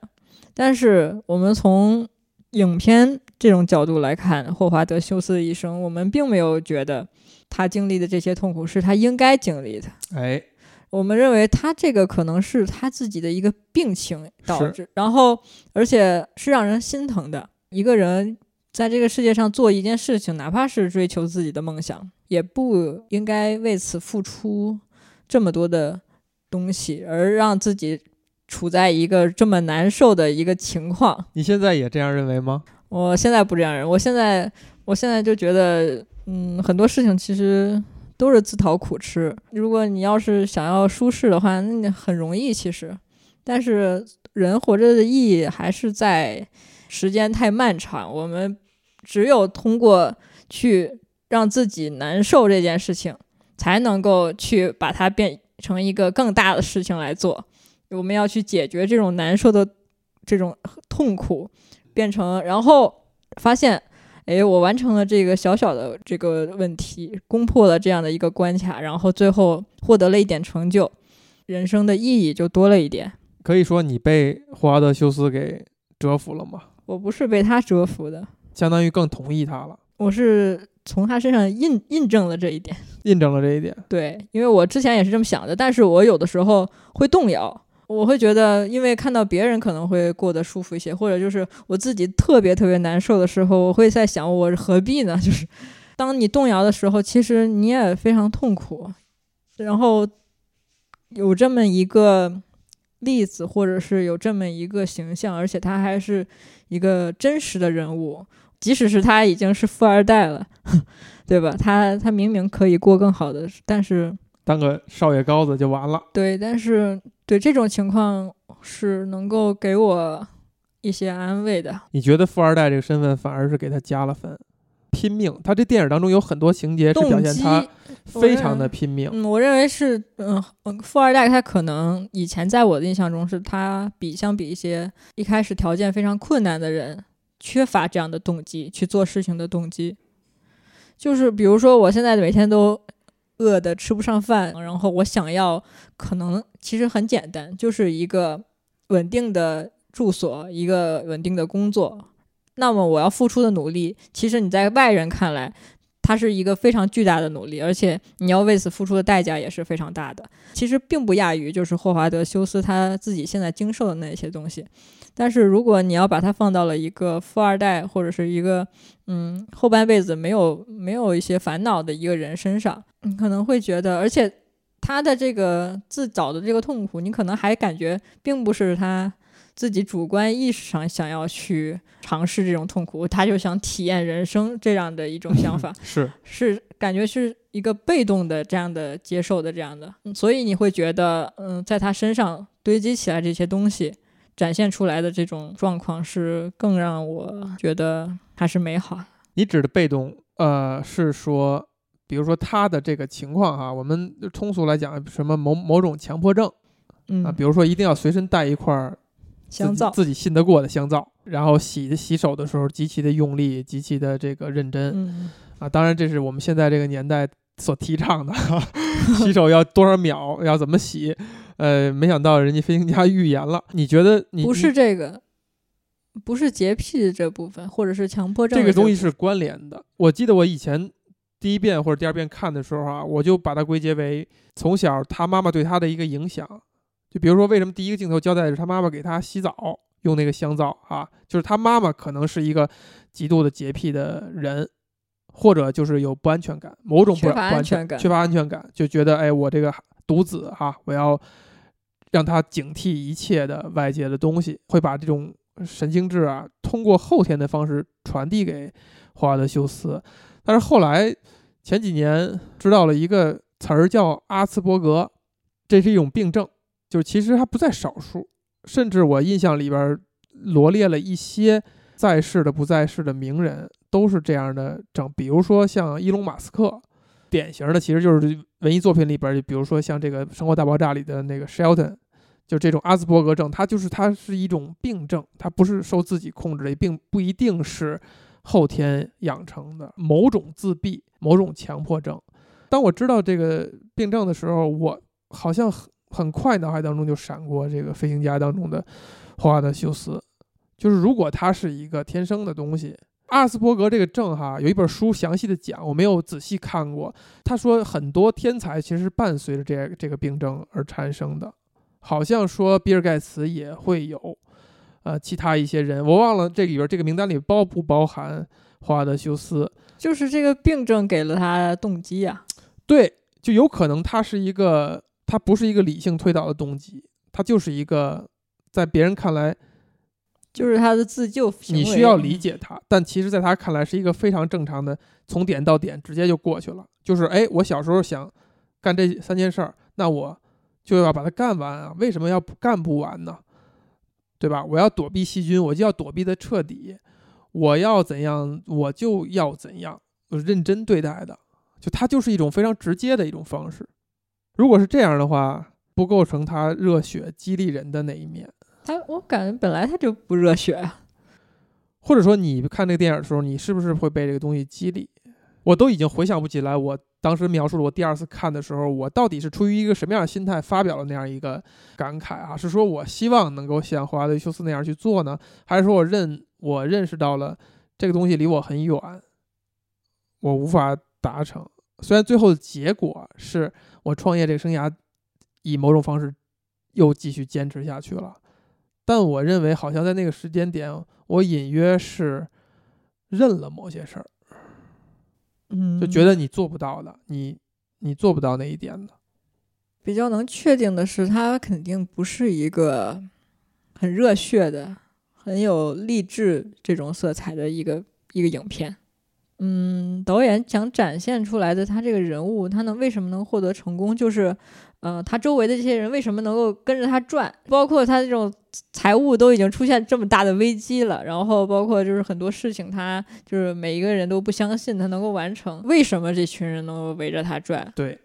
但是我们从影片这种角度来看，霍华德·休斯的一生，我们并没有觉得他经历的这些痛苦是他应该经历的。哎，我们认为他这个可能是他自己的一个病情导致，然后而且是让人心疼的一个人。在这个世界上做一件事情，哪怕是追求自己的梦想，也不应该为此付出这么多的东西，而让自己处在一个这么难受的一个情况。你现在也这样认为吗？我现在不这样认，我现在我现在就觉得，嗯，很多事情其实都是自讨苦吃。如果你要是想要舒适的话，那你很容易其实。但是人活着的意义还是在时间太漫长，我们只有通过去让自己难受这件事情，才能够去把它变成一个更大的事情来做。我们要去解决这种难受的这种痛苦，变成然后发现，哎，我完成了这个小小的这个问题，攻破了这样的一个关卡，然后最后获得了一点成就，人生的意义就多了一点。可以说你被霍华德·休斯给折服了吗？我不是被他折服的，相当于更同意他了，我是从他身上印印证了这一点。印证了这一点。对，因为我之前也是这么想的，但是我有的时候会动摇，我会觉得，因为看到别人可能会过得舒服一些，或者就是我自己特别特别难受的时候，我会在想，我何必呢？就是当你动摇的时候，其实你也非常痛苦。然后有这么一个例子，或者是有这么一个形象，而且他还是一个真实的人物，即使是他已经是富二代了，对吧？他他明明可以过更好的，但是当个少爷高子就完了。对，但是对这种情况是能够给我一些安慰的。你觉得富二代这个身份反而是给他加了分？拼命，他这电影当中有很多情节是表，现他非常的拼命。嗯，我认为是，嗯，嗯富二代他可能以前在我的印象中是他比相比一些一开始条件非常困难的人，缺乏这样的动机去做事情的动机。就是比如说，我现在每天都饿的吃不上饭，然后我想要，可能其实很简单，就是一个稳定的住所，一个稳定的工作。那么我要付出的努力，其实你在外人看来，它是一个非常巨大的努力，而且你要为此付出的代价也是非常大的。其实并不亚于就是霍华德·休斯他自己现在经受的那些东西。但是如果你要把它放到了一个富二代或者是一个嗯后半辈子没有没有一些烦恼的一个人身上，你可能会觉得，而且他的这个自找的这个痛苦，你可能还感觉并不是他自己主观意识上想要去尝试这种痛苦，他就想体验人生这样的一种想法。是是感觉是一个被动的这样的接受的这样的，嗯所以你会觉得，嗯，在他身上堆积起来这些东西，展现出来的这种状况是更让我觉得还是美好。你指的被动，呃，是说，比如说他的这个情况哈，我们通俗来讲，什么某某种强迫症嗯，啊，比如说一定要随身带一块儿香皂，自己信得过的香皂，然后洗洗手的时候极其的用力，极其的这个认真嗯，啊。当然，这是我们现在这个年代所提倡的，洗手要多少秒，要怎么洗。呃，没想到人家飞行家预言了。你觉得你不是这个，不是洁癖这部分，或者是强迫症这个东西是关联的。我记得我以前第一遍或者第二遍看的时候啊，我就把它归结为从小他妈妈对他的一个影响。就比如说，为什么第一个镜头交代的是他妈妈给他洗澡用那个香皂啊？就是他妈妈可能是一个极度的洁癖的人，或者就是有不安全感，某种不安安全感缺乏安全感，就觉得哎，我这个独子哈、我要让他警惕一切的外界的东西，会把这种神经质啊，通过后天的方式传递给霍华德·休斯。但是后来前几年知道了一个词儿叫阿茨伯格，这是一种病症，就其实还不在少数，甚至我印象里边罗列了一些在世的、不在世的名人都是这样的症，比如说像伊隆·马斯克。典型的其实就是文艺作品里边儿，比如说像这个《生活大爆炸》里的那个 Shelton，就这种阿斯伯格症，它就是它是一种病症，它不是受自己控制的，并不一定是后天养成的某种自闭、某种强迫症。当我知道这个病症的时候，我好像很很快脑海当中就闪过这个《飞行家》当中的霍华德·休斯，就是如果他是一个天生的东西。阿斯伯格这个症哈，有一本书详细的讲，我没有仔细看过。他说很多天才其实是伴随着这这个病症而产生的，好像说比尔盖茨也会有，呃，其他一些人，我忘了这里边这个名单里包不包含霍华德·休斯。就是这个病症给了他动机啊。对，就有可能他是一个，他不是一个理性推导的动机，它就是一个在别人看来就是他的自救行为。你需要理解他，但其实在他看来是一个非常正常的，从点到点直接就过去了。就是哎，我小时候想干这三件事儿，那我就要把它干完啊！为什么要干不完呢？对吧？我要躲避细菌，我就要躲避的彻底。我要怎样，我就要怎样，认真对待的。就它就是一种非常直接的一种方式。如果是这样的话，不构成他热血激励人的那一面。他，我感觉本来他就不热血啊。或者说，你看这个电影的时候，你是不是会被这个东西激励？我都已经回想不起来，我当时描述了我第二次看的时候，我到底是出于一个什么样的心态发表了那样一个感慨啊？是说我希望能够像华德修斯那样去做呢，还是说我认我认识到了这个东西离我很远，我无法达成？虽然最后的结果是我创业这个生涯以某种方式又继续坚持下去了。但我认为，好像在那个时间点，我隐约是认了某些事儿，嗯，就觉得你做不到的，你你做不到那一点的。比较能确定的是，它肯定不是一个很热血的、很有励志这种色彩的一个一个影片。嗯，导演想展现出来的他这个人物，他能为什么能获得成功，就是。呃，他周围的这些人为什么能够跟着他转？包括他这种财务都已经出现这么大的危机了，然后包括就是很多事情，他就是每一个人都不相信他能够完成。为什么这群人能够围着他转？对，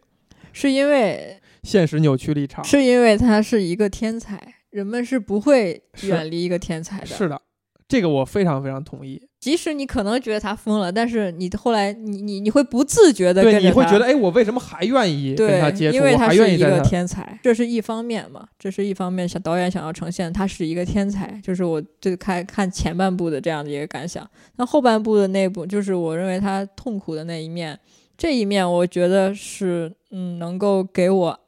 是因为现实扭曲立场，是因为他是一个天才，人们是不会远离一个天才的。是的，这个我非常非常同意。即使你可能觉得他疯了，但是你后来你你你会不自觉的对，你会觉得哎，我为什么还愿意跟他接触？因为他是一个天才，这是一方面嘛，这是一方面。想导演想要呈现他是一个天才，就是我最开看前半部的这样的一个感想。那后半部的那部，就是我认为他痛苦的那一面，这一面我觉得是嗯，能够给我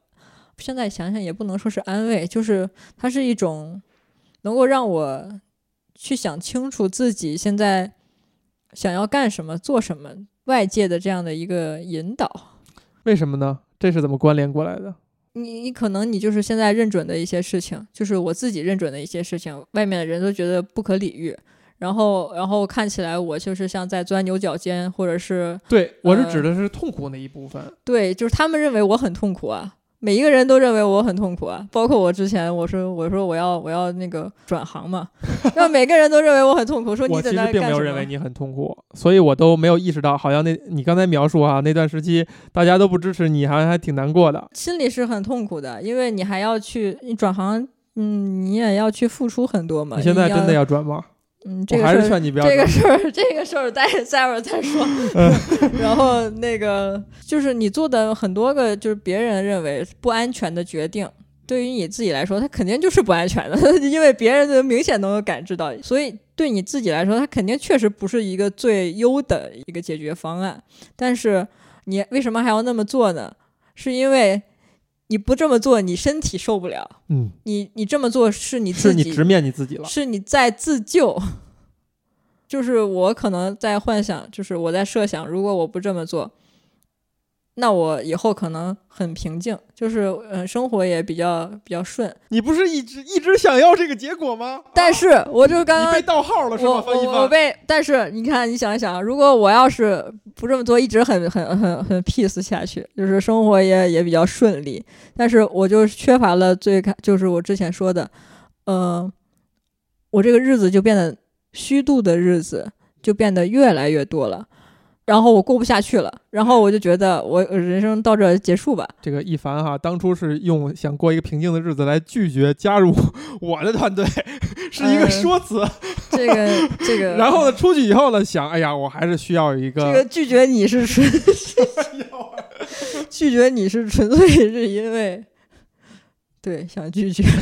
现在想想也不能说是安慰，就是它是一种能够让我。去想清楚自己现在想要干什么、做什么，外界的这样的一个引导，为什么呢？这是怎么关联过来的？你你可能你就是现在认准的一些事情，就是我自己认准的一些事情，外面的人都觉得不可理喻，然后然后看起来我就是像在钻牛角尖，或者是对我是指的是痛苦那一部分，对，就是他们认为我很痛苦啊。每一个人都认为我很痛苦啊，包括我之前我说我说我要我要那个转行嘛，让每个人都认为我很痛苦，说你在那干并没有认为你很痛苦，所以我都没有意识到，好像那你刚才描述哈那段时期大家都不支持你，好像还挺难过的，心里是很痛苦的，因为你还要去你转行，嗯，你也要去付出很多嘛。你现在真的要转吗？嗯，这个事儿，这个事儿，这个事儿，待待会儿再说。然后那个就是你做的很多个，就是别人认为不安全的决定，对于你自己来说，它肯定就是不安全的，因为别人能明显能够感知到。所以对你自己来说，它肯定确实不是一个最优的一个解决方案。但是你为什么还要那么做呢？是因为。你不这么做，你身体受不了。嗯，你你这么做是你自己，是你直面你自己了，是你在自救。就是我可能在幻想，就是我在设想，如果我不这么做。那我以后可能很平静，就是嗯，生活也比较比较顺。你不是一直一直想要这个结果吗？但是我就刚刚被盗号了，是吗？我我被，但是你看，你想一想，如果我要是不这么做，一直很很很很 peace 下去，就是生活也也比较顺利。但是我就缺乏了最开，就是我之前说的，嗯，我这个日子就变得虚度的日子就变得越来越多了。然后我过不下去了，然后我就觉得我人生到这结束吧。这个一凡哈，当初是用想过一个平静的日子来拒绝加入 我的团队，是一个说辞。这个这个。然后呢，出去以后呢，想，哎呀，我还是需要一个。这个拒绝你是纯，拒绝你是纯粹是因为，对，想拒绝。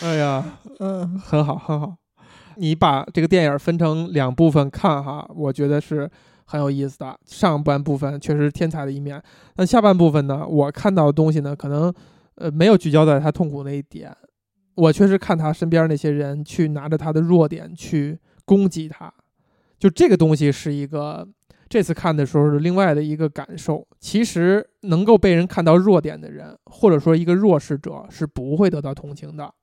哎呀，嗯，很好，很好。你把这个电影分成两部分看哈，我觉得是很有意思的。上半部分确实天才的一面，那下半部分呢，我看到的东西呢，可能呃没有聚焦在他痛苦那一点。我确实看他身边那些人去拿着他的弱点去攻击他，就这个东西是一个这次看的时候是另外的一个感受。其实能够被人看到弱点的人，或者说一个弱势者，是不会得到同情的。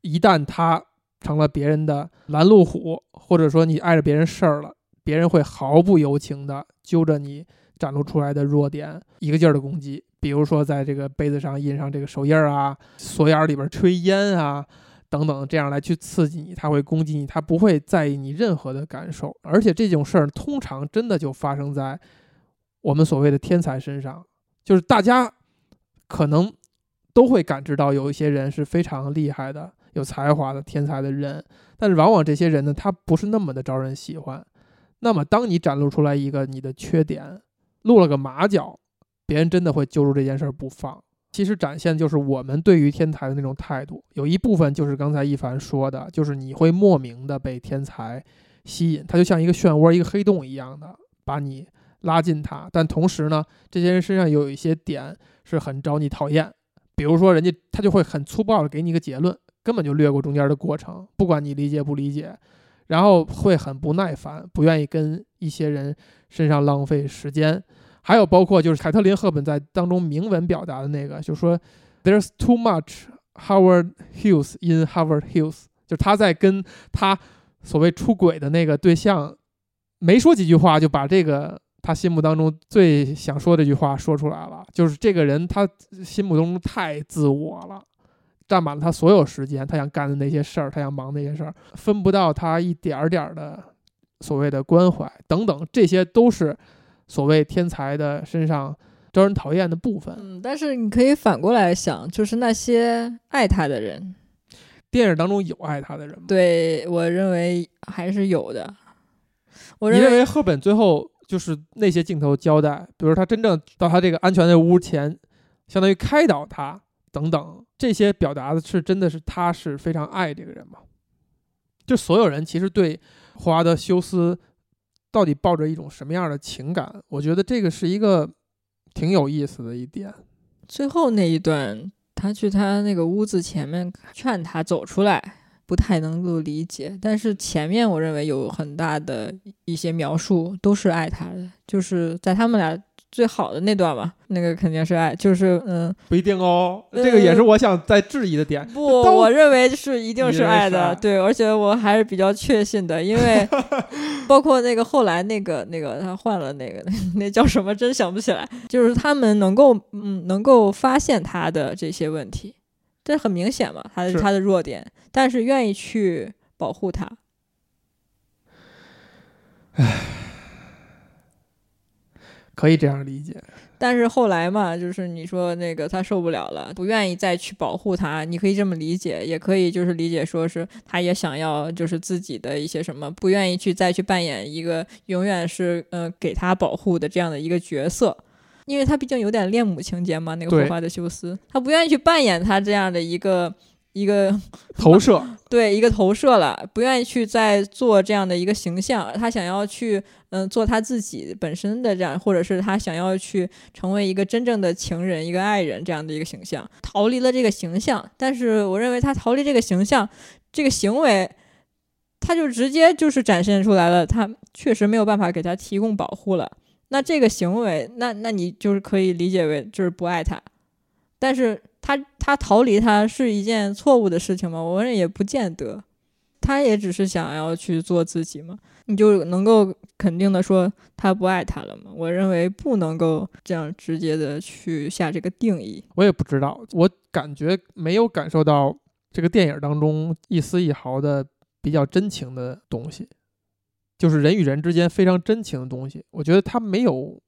一旦他成了别人的拦路虎，或者说你碍着别人事儿了，别人会毫不留情的揪着你展露出来的弱点，一个劲儿的攻击。比如说在这个杯子上印上这个手印儿啊，锁眼里边吹烟啊。等等，这样来去刺激你，他会攻击你，他不会在意你任何的感受，而且这种事儿通常真的就发生在我们所谓的天才身上，就是大家可能都会感知到有一些人是非常厉害的、有才华的天才的人，但是往往这些人呢，他不是那么的招人喜欢。那么，当你展露出来一个你的缺点，露了个马脚，别人真的会揪住这件事儿不放。其实展现就是我们对于天才的那种态度，有一部分就是刚才一凡说的，就是你会莫名的被天才吸引，他就像一个漩涡、一个黑洞一样的把你拉进他。但同时呢，这些人身上有一些点是很招你讨厌，比如说人家他就会很粗暴的给你一个结论，根本就略过中间的过程，不管你理解不理解，然后会很不耐烦，不愿意跟一些人身上浪费时间。还有包括就是凯特琳·赫本在当中明文表达的那个，就说 "There's too much Howard Hughes in Howard Hughes"，就是他在跟他所谓出轨的那个对象没说几句话，就把这个他心目当中最想说这句话说出来了。就是这个人他心目中太自我了，占满了他所有时间，他想干的那些事儿，他想忙那些事儿，分不到他一点儿点儿的所谓的关怀等等，这些都是。所谓天才的身上招人讨厌的部分，嗯，但是你可以反过来想，就是那些爱他的人，电影当中有爱他的人吗？对我认为还是有的。我认为赫本最后就是那些镜头交代，比如他真正到他这个安全的屋前，相当于开导他等等，这些表达的是真的是他是非常爱这个人吗？就所有人其实对霍华德休斯。到底抱着一种什么样的情感？我觉得这个是一个挺有意思的一点。最后那一段，他去他那个屋子前面劝他走出来，不太能够理解。但是前面我认为有很大的一些描述都是爱他的，就是在他们俩。最好的那段吧，那个肯定是爱，就是嗯，不一定哦，这个也是我想在质疑的点。不，我认为是一定是爱的，对，而且我还是比较确信的，因为 包括那个后来那个那个他换了那个 那叫什么，真想不起来，就是他们能够嗯能够发现他的这些问题，这很明显嘛，他他的弱点，但是愿意去保护他。唉。可以这样理解，但是后来嘛，就是你说那个他受不了了，不愿意再去保护他，你可以这么理解，也可以就是理解说是他也想要就是自己的一些什么，不愿意去再去扮演一个永远是呃给他保护的这样的一个角色，因为他毕竟有点恋母情节嘛，那个霍华德休斯，他不愿意去扮演他这样的一个。一个 投射，对一个投射了，不愿意去再做这样的一个形象，他想要去嗯做他自己本身的这样，或者是他想要去成为一个真正的情人、一个爱人这样的一个形象，逃离了这个形象。但是我认为他逃离这个形象，这个行为，他就直接就是展现出来了，他确实没有办法给他提供保护了。那这个行为，那那你就是可以理解为就是不爱他，但是。他他逃离他是一件错误的事情吗？我认为也不见得，他也只是想要去做自己嘛。你就能够肯定的说他不爱他了吗？我认为不能够这样直接的去下这个定义。我也不知道，我感觉没有感受到这个电影当中一丝一毫的比较真情的东西，就是人与人之间非常真情的东西。我觉得他没有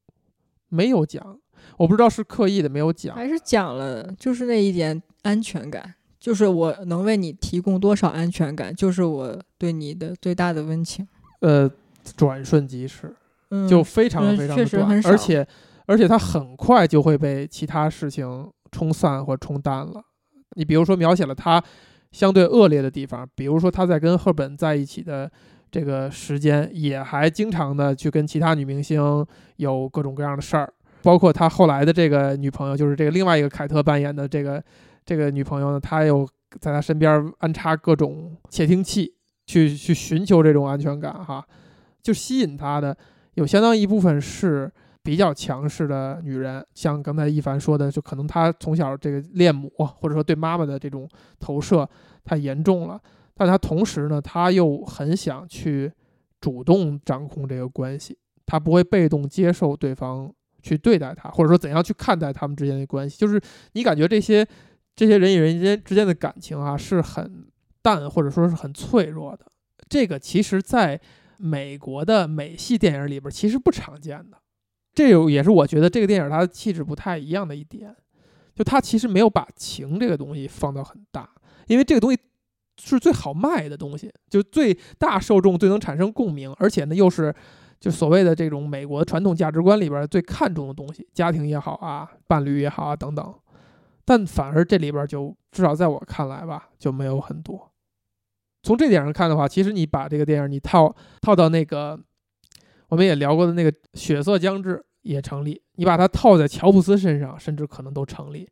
没有讲。我不知道是刻意的没有讲，还是讲了，就是那一点安全感，就是我能为你提供多少安全感，就是我对你的最大的温情。呃，转瞬即逝，就非常非常短，而且而且它很快就会被其他事情冲散或冲淡了。你比如说描写了他相对恶劣的地方，比如说他在跟赫本在一起的这个时间，也还经常的去跟其他女明星有各种各样的事儿。包括他后来的这个女朋友，就是这个另外一个凯特扮演的这个这个女朋友呢，他又在他身边安插各种窃听器，去去寻求这种安全感哈，就吸引他的有相当一部分是比较强势的女人，像刚才一凡说的，就可能她从小这个恋母，或者说对妈妈的这种投射太严重了。但她同时呢，她又很想去主动掌控这个关系，她不会被动接受对方去对待他，或者说怎样去看待他们之间的关系。就是你感觉这些这些人与人间之间的感情啊，是很淡，或者说是很脆弱的。这个其实在美国的美系电影里边其实不常见的。这也是我觉得这个电影它的气质不太一样的一点，就它其实没有把情这个东西放到很大，因为这个东西是最好卖的东西，就最大受众最能产生共鸣，而且呢又是就所谓的这种美国传统价值观里边最看重的东西，家庭也好啊，伴侣也好啊等等，但反而这里边就至少在我看来吧，就没有很多。从这点上看的话，其实你把这个电影你套套到那个。我们也聊过的那个血色将至也成立，你把它套在乔布斯身上，甚至可能都成立。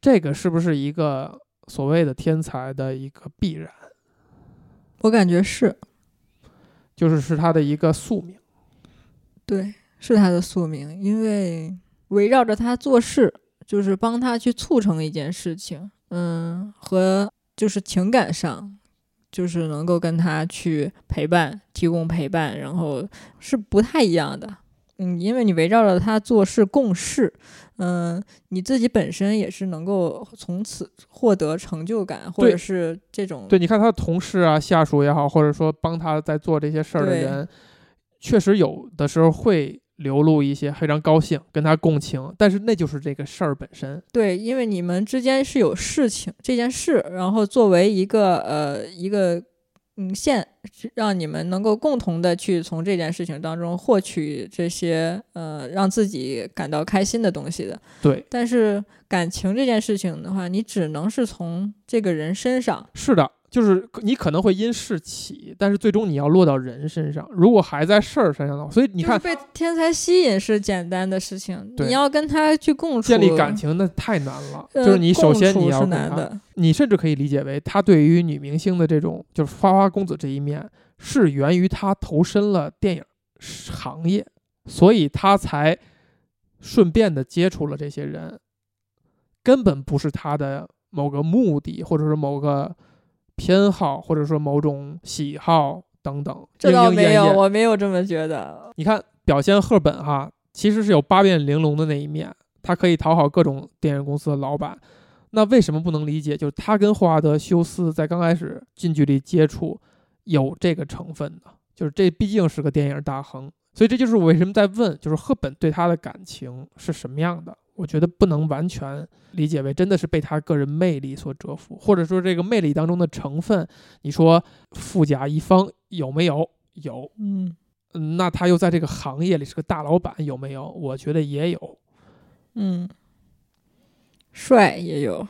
这个是不是一个所谓的天才的一个必然？我感觉是，就是是他的一个宿命。对，是他的宿命，因为围绕着他做事，就是帮他去促成一件事情。嗯，和就是情感上。就是能够跟他去陪伴，提供陪伴，然后是不太一样的。嗯，因为你围绕着他做事共事，嗯，你自己本身也是能够从此获得成就感，或者是这种。对，你看他的同事啊、下属也好，或者说帮他在做这些事儿的人，确实有的时候会。流露一些非常高兴，跟他共情，但是那就是这个事儿本身。对，因为你们之间是有事情这件事，然后作为一个呃一个嗯线，让你们能够共同的去从这件事情当中获取这些呃让自己感到开心的东西的。对，但是感情这件事情的话，你只能是从这个人身上。是的。就是你可能会因事起，但是最终你要落到人身上。如果还在事儿身上的话，所以你看，被天才吸引是简单的事情，你要跟他去共处、建立感情，那太难了。就是你首先你要难的，你甚至可以理解为他对于女明星的这种就是花花公子这一面，是源于他投身了电影行业，所以他才顺便的接触了这些人，根本不是他的某个目的，或者是某个。偏好或者说某种喜好等等，这倒没有，我没有这么觉得。你看，表现赫本哈，其实是有八面玲珑的那一面，他可以讨好各种电影公司的老板。那为什么不能理解？就是他跟霍华德休斯在刚开始近距离接触，有这个成分呢，就是这毕竟是个电影大亨。所以这就是我为什么在问，就是赫本对他的感情是什么样的？我觉得不能完全理解为真的是被他个人魅力所折服，或者说这个魅力当中的成分，你说富甲一方有没有？有，嗯，那他又在这个行业里是个大老板，有没有？我觉得也有，嗯，帅也有，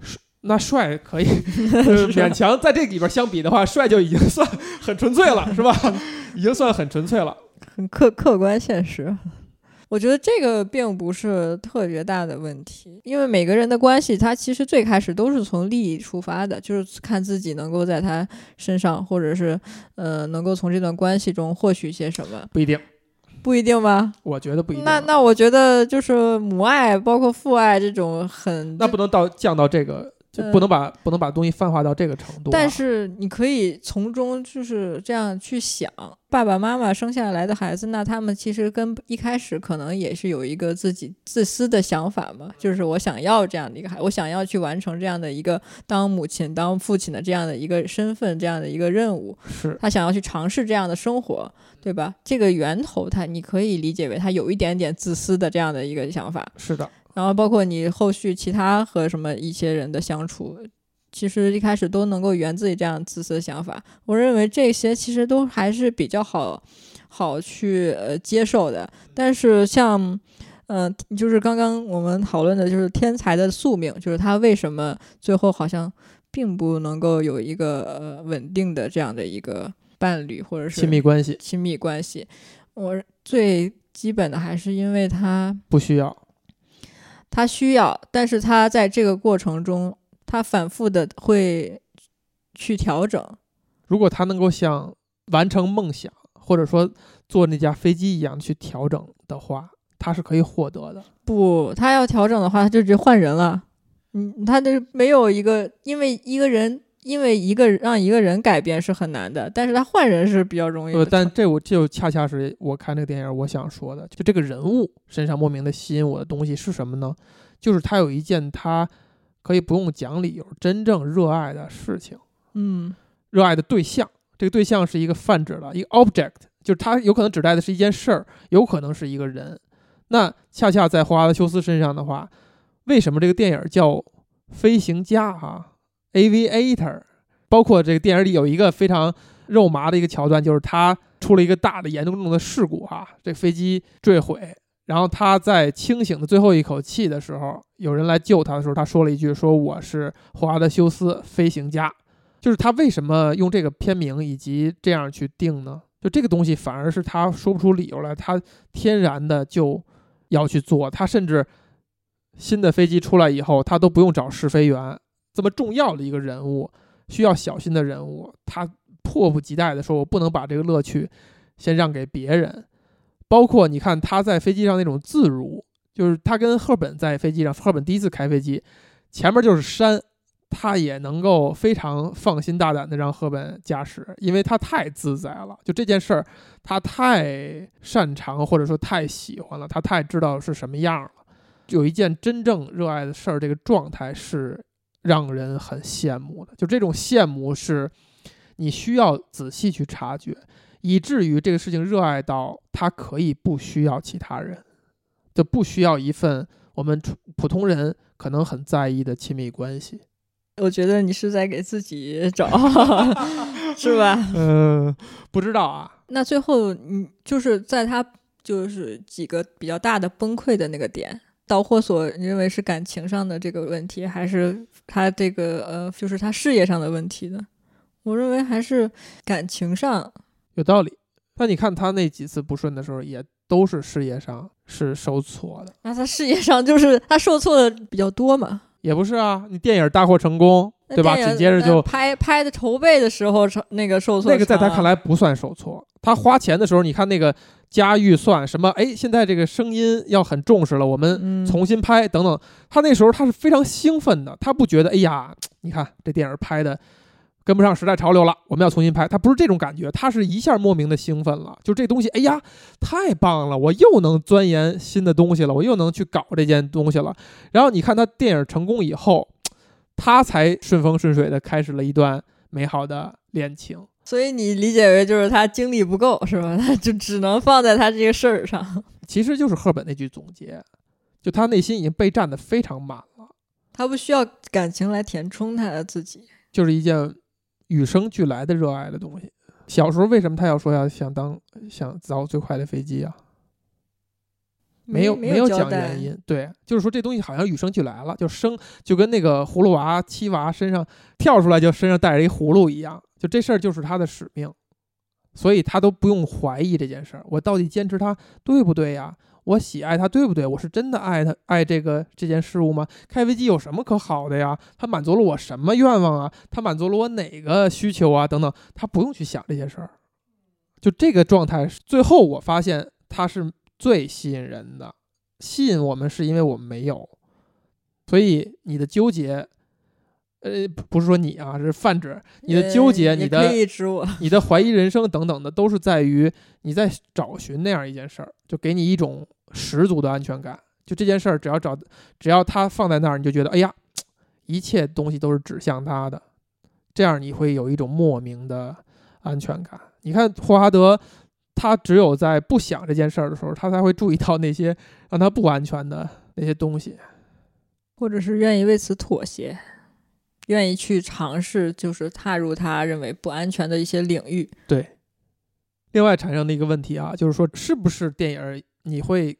帅那帅可以 勉强在这里边相比的话，帅就已经算很纯粹了，是吧？已经算很纯粹了，很客客观现实。我觉得这个并不是特别大的问题，因为每个人的关系，他其实最开始都是从利益出发的，就是看自己能够在他身上，或者是呃，能够从这段关系中获取些什么。不一定，不一定吗？我觉得不一定。那那我觉得就是母爱，包括父爱这种很……那不能到降到这个。就不能把不能把东西泛化到这个程度。但是你可以从中就是这样去想，爸爸妈妈生下来的孩子，那他们其实跟一开始可能也是有一个自己自私的想法嘛，就是我想要这样的一个孩，我想要去完成这样的一个当母亲、当父亲的这样的一个身份、这样的一个任务。是他想要去尝试这样的生活，对吧？这个源头，他你可以理解为他有一点点自私的这样的一个想法。是的。然后包括你后续其他和什么一些人的相处，其实一开始都能够源自于这样自私的想法。我认为这些其实都还是比较好好去呃接受的。但是像，嗯，就是刚刚我们讨论的就是天才的宿命，就是他为什么最后好像并不能够有一个呃稳定的这样的一个伴侣或者是亲密关系。亲密关系，我最基本的还是因为他不需要。他需要，但是他在这个过程中，他反复的会去调整。如果他能够像完成梦想，或者说坐那架飞机一样去调整的话，他是可以获得的。不，他要调整的话，他就直接换人了。嗯，他这没有一个，因为一个人，因为一个让一个人改变是很难的，但是他换人是比较容易的。呃，但这我就恰恰是我看这个电影我想说的，就这个人物身上莫名的吸引我的东西是什么呢？就是他有一件他可以不用讲理由，真正热爱的事情，嗯热爱的对象。这个对象是一个泛指了一个 object，就是他有可能指代的是一件事儿，有可能是一个人。那恰恰在霍华德休斯身上的话，为什么这个电影叫飞行家啊？Aviator，包括这个电影里有一个非常肉麻的一个桥段，就是他出了一个大的严重的事故哈、这飞机坠毁，然后他在清醒的最后一口气的时候，有人来救他的时候，他说了一句：“说我是霍华德休斯飞行家。”就是他为什么用这个片名以及这样去定呢？就这个东西反而是他说不出理由来，他天然的就要去做。他甚至新的飞机出来以后，他都不用找试飞员，这么重要的一个人物，需要小心的人物，他迫不及待的说：“我不能把这个乐趣先让给别人。”包括你看他在飞机上那种自如，就是他跟赫本在飞机上，赫本第一次开飞机，前面就是山。他也能够非常放心大胆的让赫本驾驶，因为他太自在了。就这件事儿，他太擅长或者说太喜欢了，他太知道是什么样了。有一件真正热爱的事儿，这个状态是让人很羡慕的。就这种羡慕是，你需要仔细去察觉，以至于这个事情热爱到他可以不需要其他人，就不需要一份我们普通人可能很在意的亲密关系。我觉得你是在给自己找，是吧？嗯，不知道啊。那最后，你就是在他就是几个比较大的崩溃的那个点，导火索，你认为是感情上的这个问题，还是他这个呃，就是他事业上的问题呢？我认为还是感情上有道理。那你看他那几次不顺的时候，也都是事业上是受挫的。那他事业上就是他受挫的比较多嘛？也不是啊，你电影大获成功，对吧？紧接着就拍拍的筹备的时候，那个受挫，那个在他看来不算受挫。他花钱的时候，你看那个加预算什么，哎，现在这个声音要很重视了，我们重新拍等等。他那时候他是非常兴奋的，他不觉得，哎呀，你看这电影拍的跟不上时代潮流了，我们要重新拍。他不是这种感觉，他是一下莫名的兴奋了，就这东西，哎呀，太棒了，我又能钻研新的东西了，我又能去搞这件东西了。然后你看他电影成功以后。他才顺风顺水的开始了一段美好的恋情，所以你理解为就是他精力不够是吧？他就只能放在他这个事儿上。其实就是赫本那句总结，就他内心已经被占的非常满了，他不需要感情来填充他的自己，就是一件与生俱来的热爱的东西。小时候为什么他要说要想当想造最快的飞机啊？没有没有讲原因，对，就是说这东西好像与生俱来了，就生就跟那个葫芦娃七娃身上跳出来就身上带着一葫芦一样，就这事儿就是他的使命，所以他都不用怀疑这件事儿，我到底坚持它对不对呀？我喜爱它对不对？我是真的爱它爱这个这件事物吗？开飞机有什么可好的呀？它满足了我什么愿望啊？它满足了我哪个需求啊？等等，他不用去想这些事儿，就这个状态，最后我发现他是。最吸引人的，吸引我们是因为我们没有，所以你的纠结，呃，不是说你啊，是泛指你的纠结，你的你的怀疑人生等等的，都是在于你在找寻那样一件事儿，就给你一种十足的安全感。就这件事儿，只要找，只要它放在那儿，你就觉得，哎呀，一切东西都是指向它的，这样你会有一种莫名的安全感。你看霍华德。他只有在不想这件事儿的时候，他才会注意到那些 让他不安全的那些东西，或者是愿意为此妥协，愿意去尝试，就是踏入他认为不安全的一些领域。对。另外产生的一个问题啊，就是说，是不是电影你会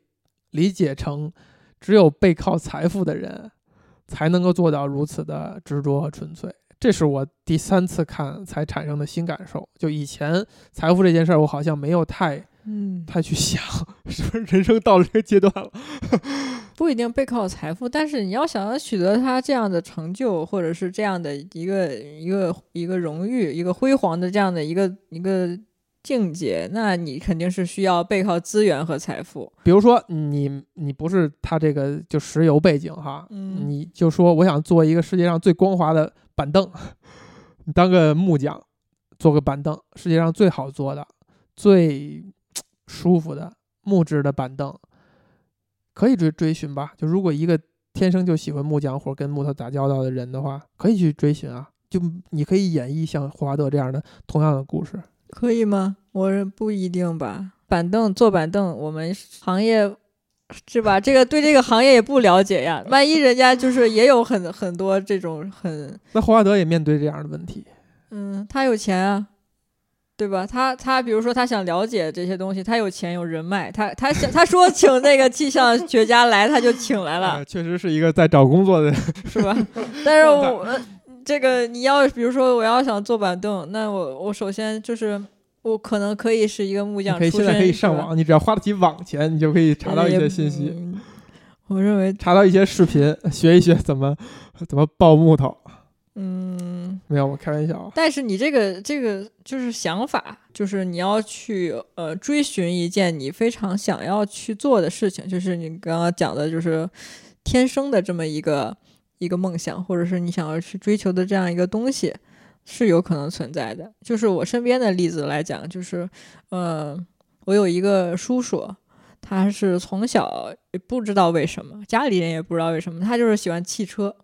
理解成只有背靠财富的人才能够做到如此的执着和纯粹？这是我第三次看才产生的新感受。就以前财富这件事儿，我好像没有太嗯太去想，是不是人生到了这个阶段了？不一定背靠财富，但是你要想要取得他这样的成就，或者是这样的一个一个一个荣誉、一个辉煌的这样的一个一个境界，那你肯定是需要背靠资源和财富。比如说你你不是他这个就石油背景哈，嗯你就说我想做一个世界上最光滑的板凳，你当个木匠，做个板凳，世界上最好做的、最舒服的木质的板凳，可以追追寻吧。就如果一个天生就喜欢木匠或者跟木头打交道的人的话，可以去追寻啊。就你可以演绎像霍华德这样的同样的故事。可以吗？我不一定吧。板凳做板凳，我们行业是吧？这个对这个行业也不了解呀。万一人家就是也有很很多这种很那霍华德也面对这样的问题。嗯，他有钱啊，对吧？他他比如说他想了解这些东西，他有钱有人脉，他他想他说请那个气象学家来，他就请来了呃，确实是一个在找工作的是吧？但是 我呃这个你要比如说我要想做板凳，那我我首先就是我可能可以是一个木匠可以现在可以上网，你只要花得起网钱，你就可以查到一些信息，嗯我认为，查到一些视频，学一学怎么怎么抱木头。嗯，没有，我开玩笑啊。但是你这个这个就是想法，就是你要去呃追寻一件你非常想要去做的事情，就是你刚刚讲的，就是天生的这么一个一个梦想，或者是你想要去追求的这样一个东西，是有可能存在的。就是我身边的例子来讲，就是呃，我有一个叔叔。他是从小也不知道为什么，家里人也不知道为什么，他就是喜欢汽车。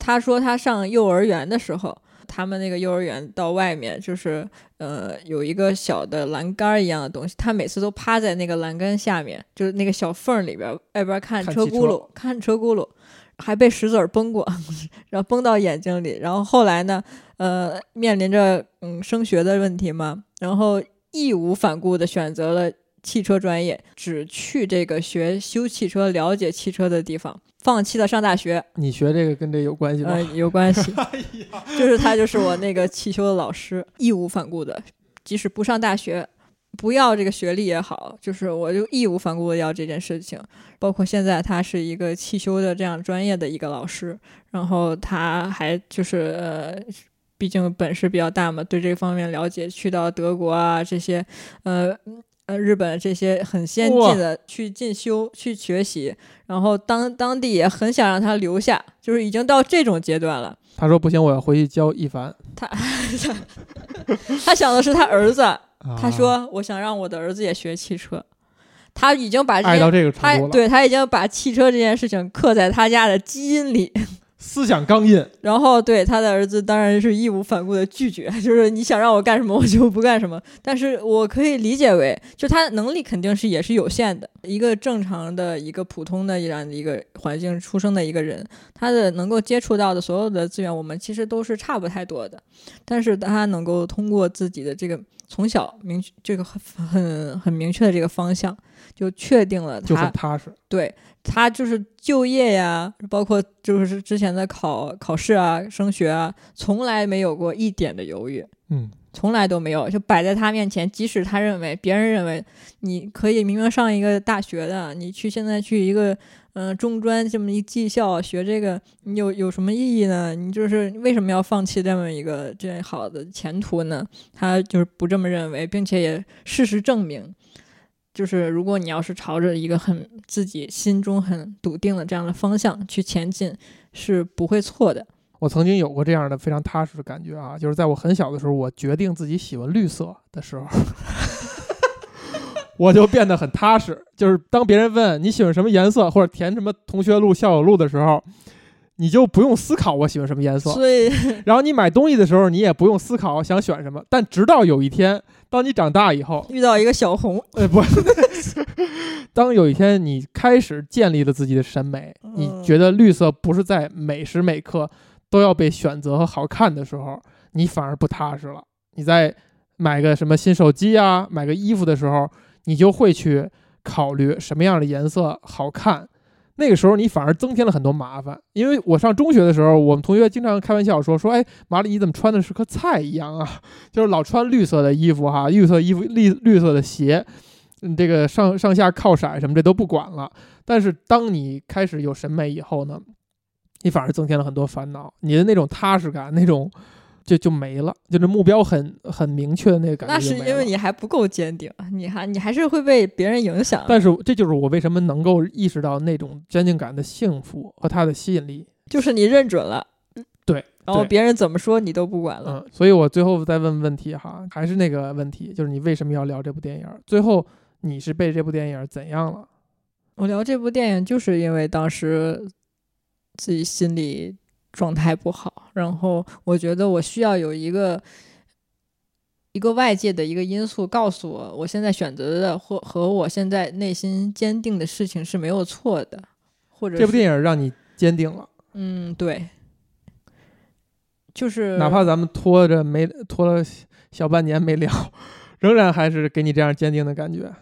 他说他上幼儿园的时候，他们那个幼儿园到外面就是呃有一个小的栏杆一样的东西，他每次都趴在那个栏杆下面，就是那个小缝里边外边看看车轱辘，看车轱辘，还被石子儿崩过，然后崩到眼睛里。然后后来呢，呃，面临着嗯升学的问题嘛，然后义无反顾的选择了。汽车专业，只去这个学修汽车、了解汽车的地方，放弃了上大学。你学这个跟这有关系吗？呃，有关系，就是他就是我那个汽修的老师，义无反顾的，即使不上大学，不要这个学历也好，就是我就义无反顾的要这件事情。包括现在他是一个汽修的这样专业的一个老师，然后他还就是呃。毕竟本事比较大嘛，对这方面了解，去到德国啊这些，呃呃日本这些很先进的去进修去学习，然后当当地也很想让他留下，就是已经到这种阶段了。他说不行，我要回去教一凡。他 他想的是他儿子，他啊说我想让我的儿子也学汽车，他已经把这件爱到这个程他对他已经把汽车这件事情刻在他家的基因里，思想刚硬。然后对他的儿子当然是义无反顾的拒绝，就是你想让我干什么我就不干什么。但是我可以理解为，就他能力肯定是也是有限的。一个正常的一个普通的这样的一个环境出生的一个人，他的能够接触到的所有的资源，我们其实都是差不太多的。但是他能够通过自己的这个从小明这个很很很明确的这个方向，就确定了就他很踏实。对他就是就业呀，包括就是之前的考考试啊、升学啊，从来没有过一点的犹豫，嗯，从来都没有，就摆在他面前。即使他认为别人认为你可以明明上一个大学的，你去现在去一个嗯、呃中专这么一技校学这个，你有有什么意义呢？你就是为什么要放弃这么一个这样好的前途呢？他就是不这么认为，并且也事实证明。就是如果你要是朝着一个很自己心中很笃定的这样的方向去前进，是不会错的。我曾经有过这样的非常踏实的感觉啊，就是在我很小的时候，我决定自己喜欢绿色的时候，我就变得很踏实。就是当别人问你喜欢什么颜色，或者填什么同学录、校友录的时候，你就不用思考我喜欢什么颜色。所以，然后你买东西的时候，你也不用思考想选什么。但直到有一天，当你长大以后，遇到一个小红，呃，不，当有一天你开始建立了自己的审美，你嗯觉得绿色不是在每时每刻都要被选择和好看的时候，你反而不踏实了。你在买个什么新手机啊，买个衣服的时候，你就会去考虑什么样的颜色好看。那个时候你反而增添了很多麻烦，因为我上中学的时候，我们同学经常开玩笑说说，哎，马里你怎么穿的是颗菜一样啊？就是老穿绿色的衣服哈，绿色衣服绿绿色的鞋，嗯，这个上上下靠色什么这都不管了。但是当你开始有审美以后呢，你反而增添了很多烦恼，你的那种踏实感，那种就就没了，就是目标很很明确的那个感觉那是因为你还不够坚定，你还你还是会被别人影响。但是这就是我为什么能够意识到那种坚定感的幸福和它的吸引力。就是你认准了，对，然后别人怎么说你都不管了。嗯，所以我最后再问问题哈，还是那个问题，就是你为什么要聊这部电影？最后你是被这部电影怎样了？我聊这部电影，就是因为当时自己心理状态不好，然后我觉得我需要有一个一个外界的一个因素告诉我，我现在选择的或和我现在内心坚定的事情是没有错的，或者这部电影让你坚定了，嗯对，就是哪怕咱们拖着没拖了小半年没聊，仍然还是给你这样坚定的感觉。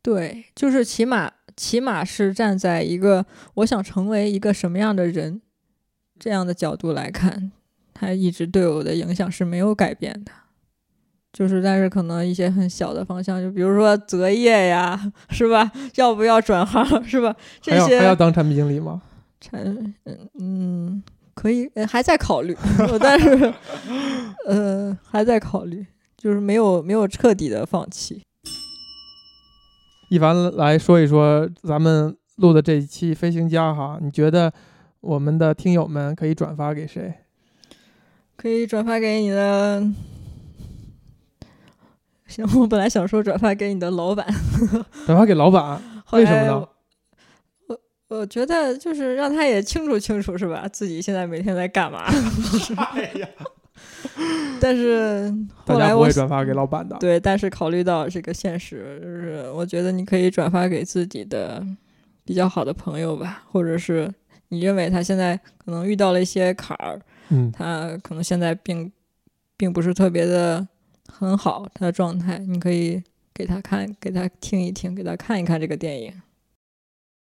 对，就是起码起码是站在一个我想成为一个什么样的人这样的角度来看，他一直对我的影响是没有改变的。就是，但是可能一些很小的方向，就比如说择业呀，是吧？要不要转行，是吧？这还要还要些当产品经理吗？产嗯嗯，可以，呃还在考虑，但是呃还在考虑，就是没有没有彻底的放弃。一凡来说一说咱们录的这一期《飞行家》哈，你觉得我们的听友们可以转发给谁？可以转发给你的。行，我本来想说转发给你的老板，转发给老板，后来为什么呢？我我觉得就是让他也清楚清楚，是吧？自己现在每天在干嘛。哎呀，但是大家不后来我会转发给老板的。对，但是考虑到这个现实，就是我觉得你可以转发给自己的比较好的朋友吧，或者是你认为他现在可能遇到了一些坎儿，嗯，他可能现在并并不是特别的很好，他的状态，你可以给他看，给他听一听，给他看一看这个电影。